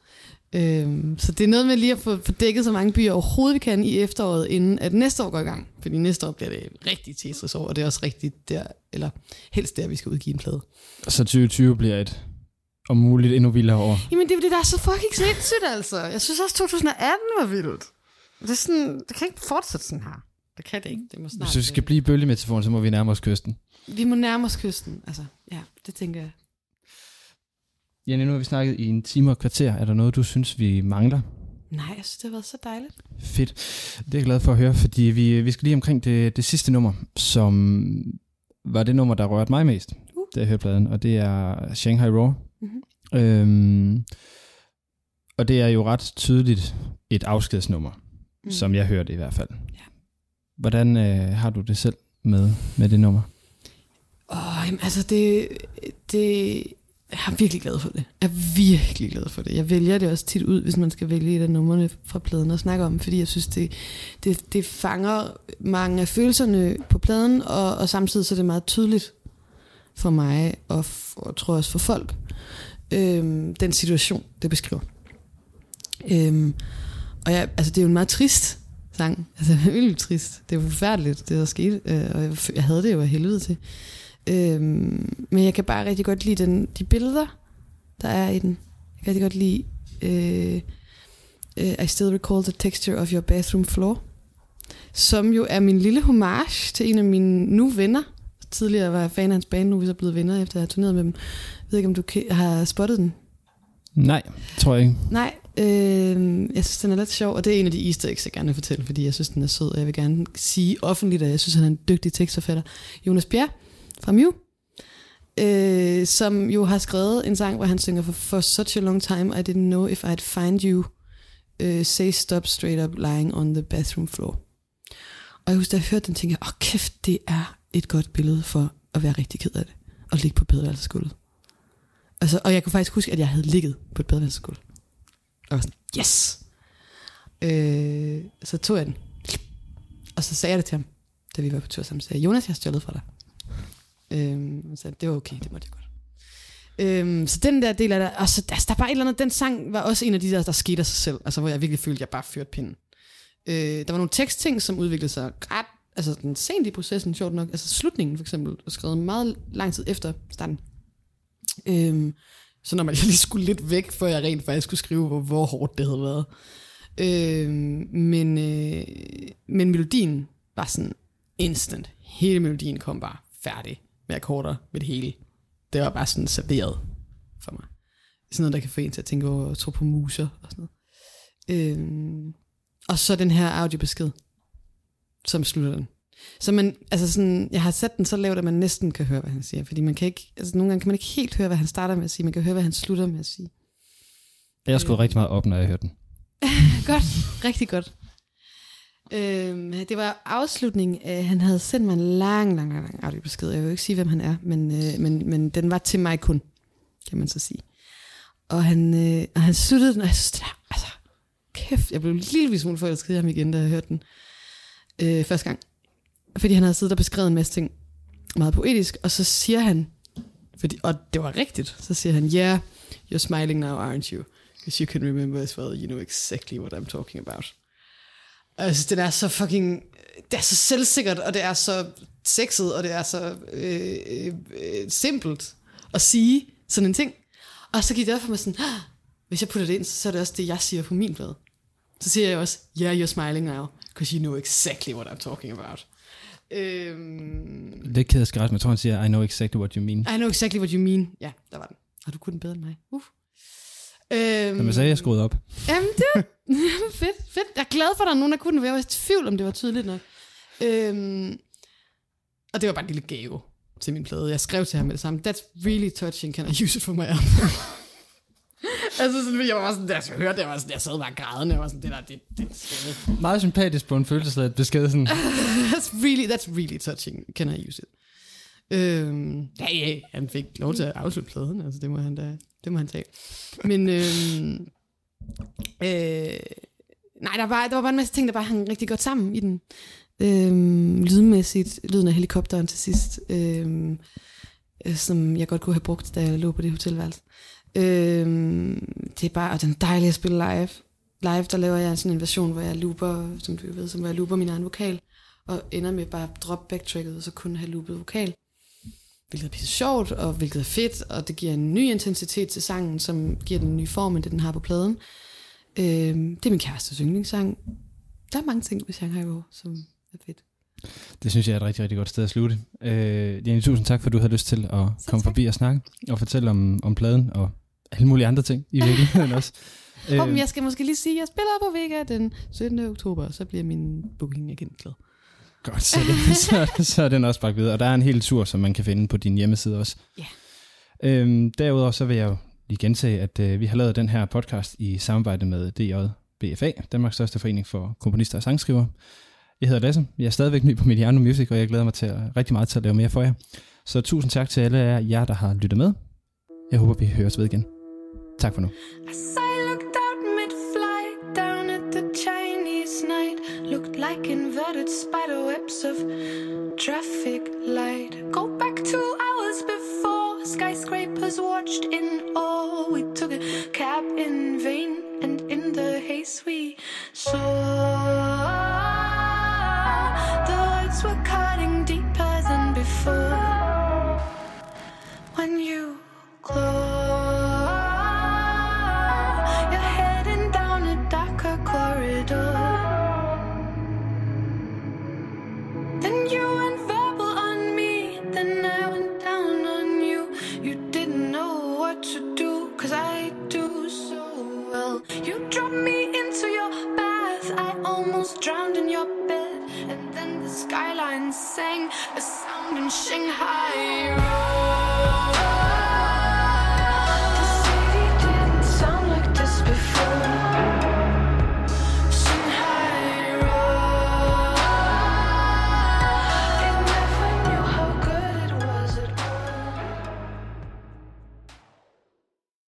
Speaker 2: Øhm, så det er noget med lige at få, få dækket så mange byer overhovedet vi kan i efteråret, inden at næste år går i gang. Fordi næste år bliver det rigtig Tetris-år, og det er også rigtigt der, eller helst der, vi skal udgive en plade.
Speaker 1: Så 2020 bliver et om muligt endnu vildere år.
Speaker 2: Jamen, det er det, der er så fucking sindssygt, altså. Jeg synes også, 2018 var vildt. Det, er sådan, det kan ikke fortsætte sådan her. Det kan det ikke. Det må snart,
Speaker 1: Hvis vi skal blive bølgemetaforen, så må vi nærme os kysten.
Speaker 2: vi må nærme os kysten. Altså, ja, det tænker jeg.
Speaker 1: Jenny, nu har vi snakket i en time og kvarter. Er der noget, du synes, vi mangler?
Speaker 2: Nej, jeg synes, det har været så dejligt.
Speaker 1: Fedt. Det er jeg glad for at høre, fordi vi, vi skal lige omkring det, det sidste nummer, som var det nummer, der rørte mig mest,
Speaker 2: Uh.
Speaker 1: da jeg hørte pladen, og det er Shanghai Raw.
Speaker 2: Mhm.
Speaker 1: Øhm, og det er jo ret tydeligt et afskedsnummer. mm. som jeg hørte i hvert fald.
Speaker 2: Ja.
Speaker 1: Hvordan øh, har du det selv med, med det nummer?
Speaker 2: Åh, jamen, altså det, det, jeg er virkelig glad for det. Jeg er virkelig glad for det. Jeg vælger det også tit ud, hvis man skal vælge et af numrene fra pladen og snakke om, fordi jeg synes, det, det, det fanger mange af følelserne på pladen, og, og samtidig så er det meget tydeligt for mig, og, for, og tror også for folk, øhm, den situation, det beskriver. Øhm, og jeg, altså, det er jo en meget trist sang. Altså, det er virkelig trist. Det er forfærdeligt, det der skete, øh, og jeg, jeg havde det jo af helvede til. Øhm, men jeg kan bare rigtig godt lide den, de billeder, der er i den. Jeg kan rigtig godt lide øh, øh, I Still Recall the Texture of Your Bathroom Floor, som jo er min lille homage til en af mine nu venner. Tidligere var jeg fan af hans band, nu er vi så blevet venner, efter jeg har turneret med dem. Jeg ved ikke, om du har spottet den?
Speaker 1: Nej, tror jeg ikke.
Speaker 2: Nej, øh, jeg synes, den er lidt sjov, og det er en af de easter eggs, jeg gerne vil fortælle, fordi jeg synes, den er sød, og jeg vil gerne sige offentligt, at jeg synes, han er en dygtig tekstforfatter. Jonas Bjerg fra Mew, øh, som jo har skrevet en sang, hvor han synger for, for such a long time, I didn't know if I'd find you, uh, say stop straight up lying on the bathroom floor. Og jeg husker, da jeg hørte den, tænkte jeg, åh oh, kæft, det er et godt billede for at være rigtig ked af det, og ligge på badeværelsesgulvet. Altså, og jeg kunne faktisk huske, at jeg havde ligget på et badeværelsesgulv. Og var sådan, yes! Øh, så tog jeg den. Og så sagde jeg det til ham, da vi var på tur sammen. Så sagde jeg, Jonas, jeg har stjålet fra dig. Øh, så det var okay, det måtte jeg godt. Øhm, så den der del af det, og så, altså, der er bare et eller andet, den sang var også en af de der, der skete af sig selv, altså hvor jeg virkelig følte, at jeg bare førte pinden. Øh, der var nogle tekstting, som udviklede sig ret, altså den sent i processen, sjovt nok, altså slutningen for eksempel, var skrevet meget lang tid efter starten. Øhm, så når man lige skulle lidt væk, før jeg rent faktisk skulle skrive, hvor, hvor hårdt det havde været. Øhm, men, øh, men melodien var sådan instant. Hele melodien kom bare færdig med akkorder med det hele. Det var bare sådan serveret for mig. Sådan noget, der kan få en til at tænke over tro på muser og sådan noget. Øhm, og så den her audiobesked, som slutter den. Så man, altså sådan, jeg har sat den så lavt, at man næsten kan høre, hvad han siger. Fordi man kan ikke, altså nogle gange kan man ikke helt høre, hvad han starter med at sige. Man kan høre, hvad han slutter med at sige.
Speaker 1: Jeg skruede rigtig meget op, når jeg hørte den.
Speaker 2: godt, rigtig godt. Øhm, det var afslutning. Øh, han havde sendt mig en lang, lang, lang, lang audiobesked. Jeg vil jo ikke sige, hvem han er, men, øh, men, men den var til mig kun, kan man så sige. Og han, øh, og han sluttede den, og jeg synes, det der, altså, kæft, jeg blev en lille smule forelsket i ham igen, da jeg hørte den øh, første gang. Fordi han havde siddet og beskrevet en masse ting meget poetisk, og så siger han, fordi, og det var rigtigt, så siger han, yeah, you're smiling now, aren't you? Because you can remember as well, you know exactly what I'm talking about. Altså, den er så fucking, det er så selvsikkert, og det er så sexet, og det er så øh, øh, øh, simpelt at sige sådan en ting. Og så gik det op for mig sådan, "Ah, hvis jeg putter det ind, så er det også det, jeg siger på min plade. Så siger jeg også, yeah, you're smiling now, because you know exactly what I'm talking about. Øhm,
Speaker 1: Det er ked af skræt, men jeg tror, han siger, I know exactly what you mean.
Speaker 2: I know exactly what you mean. Ja, der var den. Og du kunne den bedre end mig. Uh. Øhm,
Speaker 1: Som jeg sagde, jeg skruede op.
Speaker 2: Jamen, det fedt, fedt. Jeg er glad for, at der er nogen, der kunne jeg var i tvivl, om det var tydeligt nok. Øhm, og det var bare en lille gave til min plade. Jeg skrev til ham med det samme. That's really touching. Can I use it for my album? altså, sådan, jeg var sådan, da jeg hørte det, jeg var sådan, jeg sad bare grædende. Jeg var sådan, det der, det, det skade.
Speaker 1: Meget sympatisk på en følelsesladet besked. Sådan.
Speaker 2: That's really, that's really touching. Can I use it? Øhm, ja, ja, han fik lov til at afslutte pladen, altså det må han da, det må han tage. Men, øhm, øh, nej, der var, der var bare en masse ting, der bare hang rigtig godt sammen i den. Øhm, lydmæssigt, lyden af helikopteren til sidst, øhm, øh, som jeg godt kunne have brugt, da jeg lå på det hotelværelse. Øhm, det er bare, og den dejlige at spille live. Live, der laver jeg sådan en version, hvor jeg looper, som du ved, som hvor jeg looper min egen vokal, og ender med bare at droppe backtracket, og så kun have loopet vokal. Hvilket er pisse sjovt, og hvilket er fedt, og det giver en ny intensitet til sangen, som giver den en ny form, end det den har på pladen. Øhm, det er min kærestes yndlingssang. Der er mange ting ved Shanghai Raw, som er fedt.
Speaker 1: Det synes jeg er et rigtig, rigtig godt sted at slutte. Øh, Jenny, tusind tak, for at du havde lyst til at komme
Speaker 2: tak.
Speaker 1: forbi og snakke, og fortælle om, om pladen, og alle mulige andre ting i virkeligheden også.
Speaker 2: Øh. Og jeg skal måske lige sige, at jeg spiller på Vega den 17. oktober, så bliver min booking agent glad.
Speaker 1: Godt, så, det, så, så er den også bragt videre. Og der er en hel tur, som man kan finde på din hjemmeside også.
Speaker 2: Ja.
Speaker 1: Øhm, derudover så vil jeg jo lige gentage, at øh, vi har lavet den her podcast i samarbejde med DFA, Danmarks største forening for komponister og sangskriver. Jeg hedder Lasse, jeg er stadigvæk ny på Mediano Music, og jeg glæder mig til at, rigtig meget til at lave mere for jer. Så tusind tak til alle af jer, der har lyttet med. Jeg håber, vi høres ved igen. Tak for nu.
Speaker 3: Spider webs of traffic light. Go back two hours before skyscrapers watched in awe. We took a cab in vain, and in the haze we saw bed. And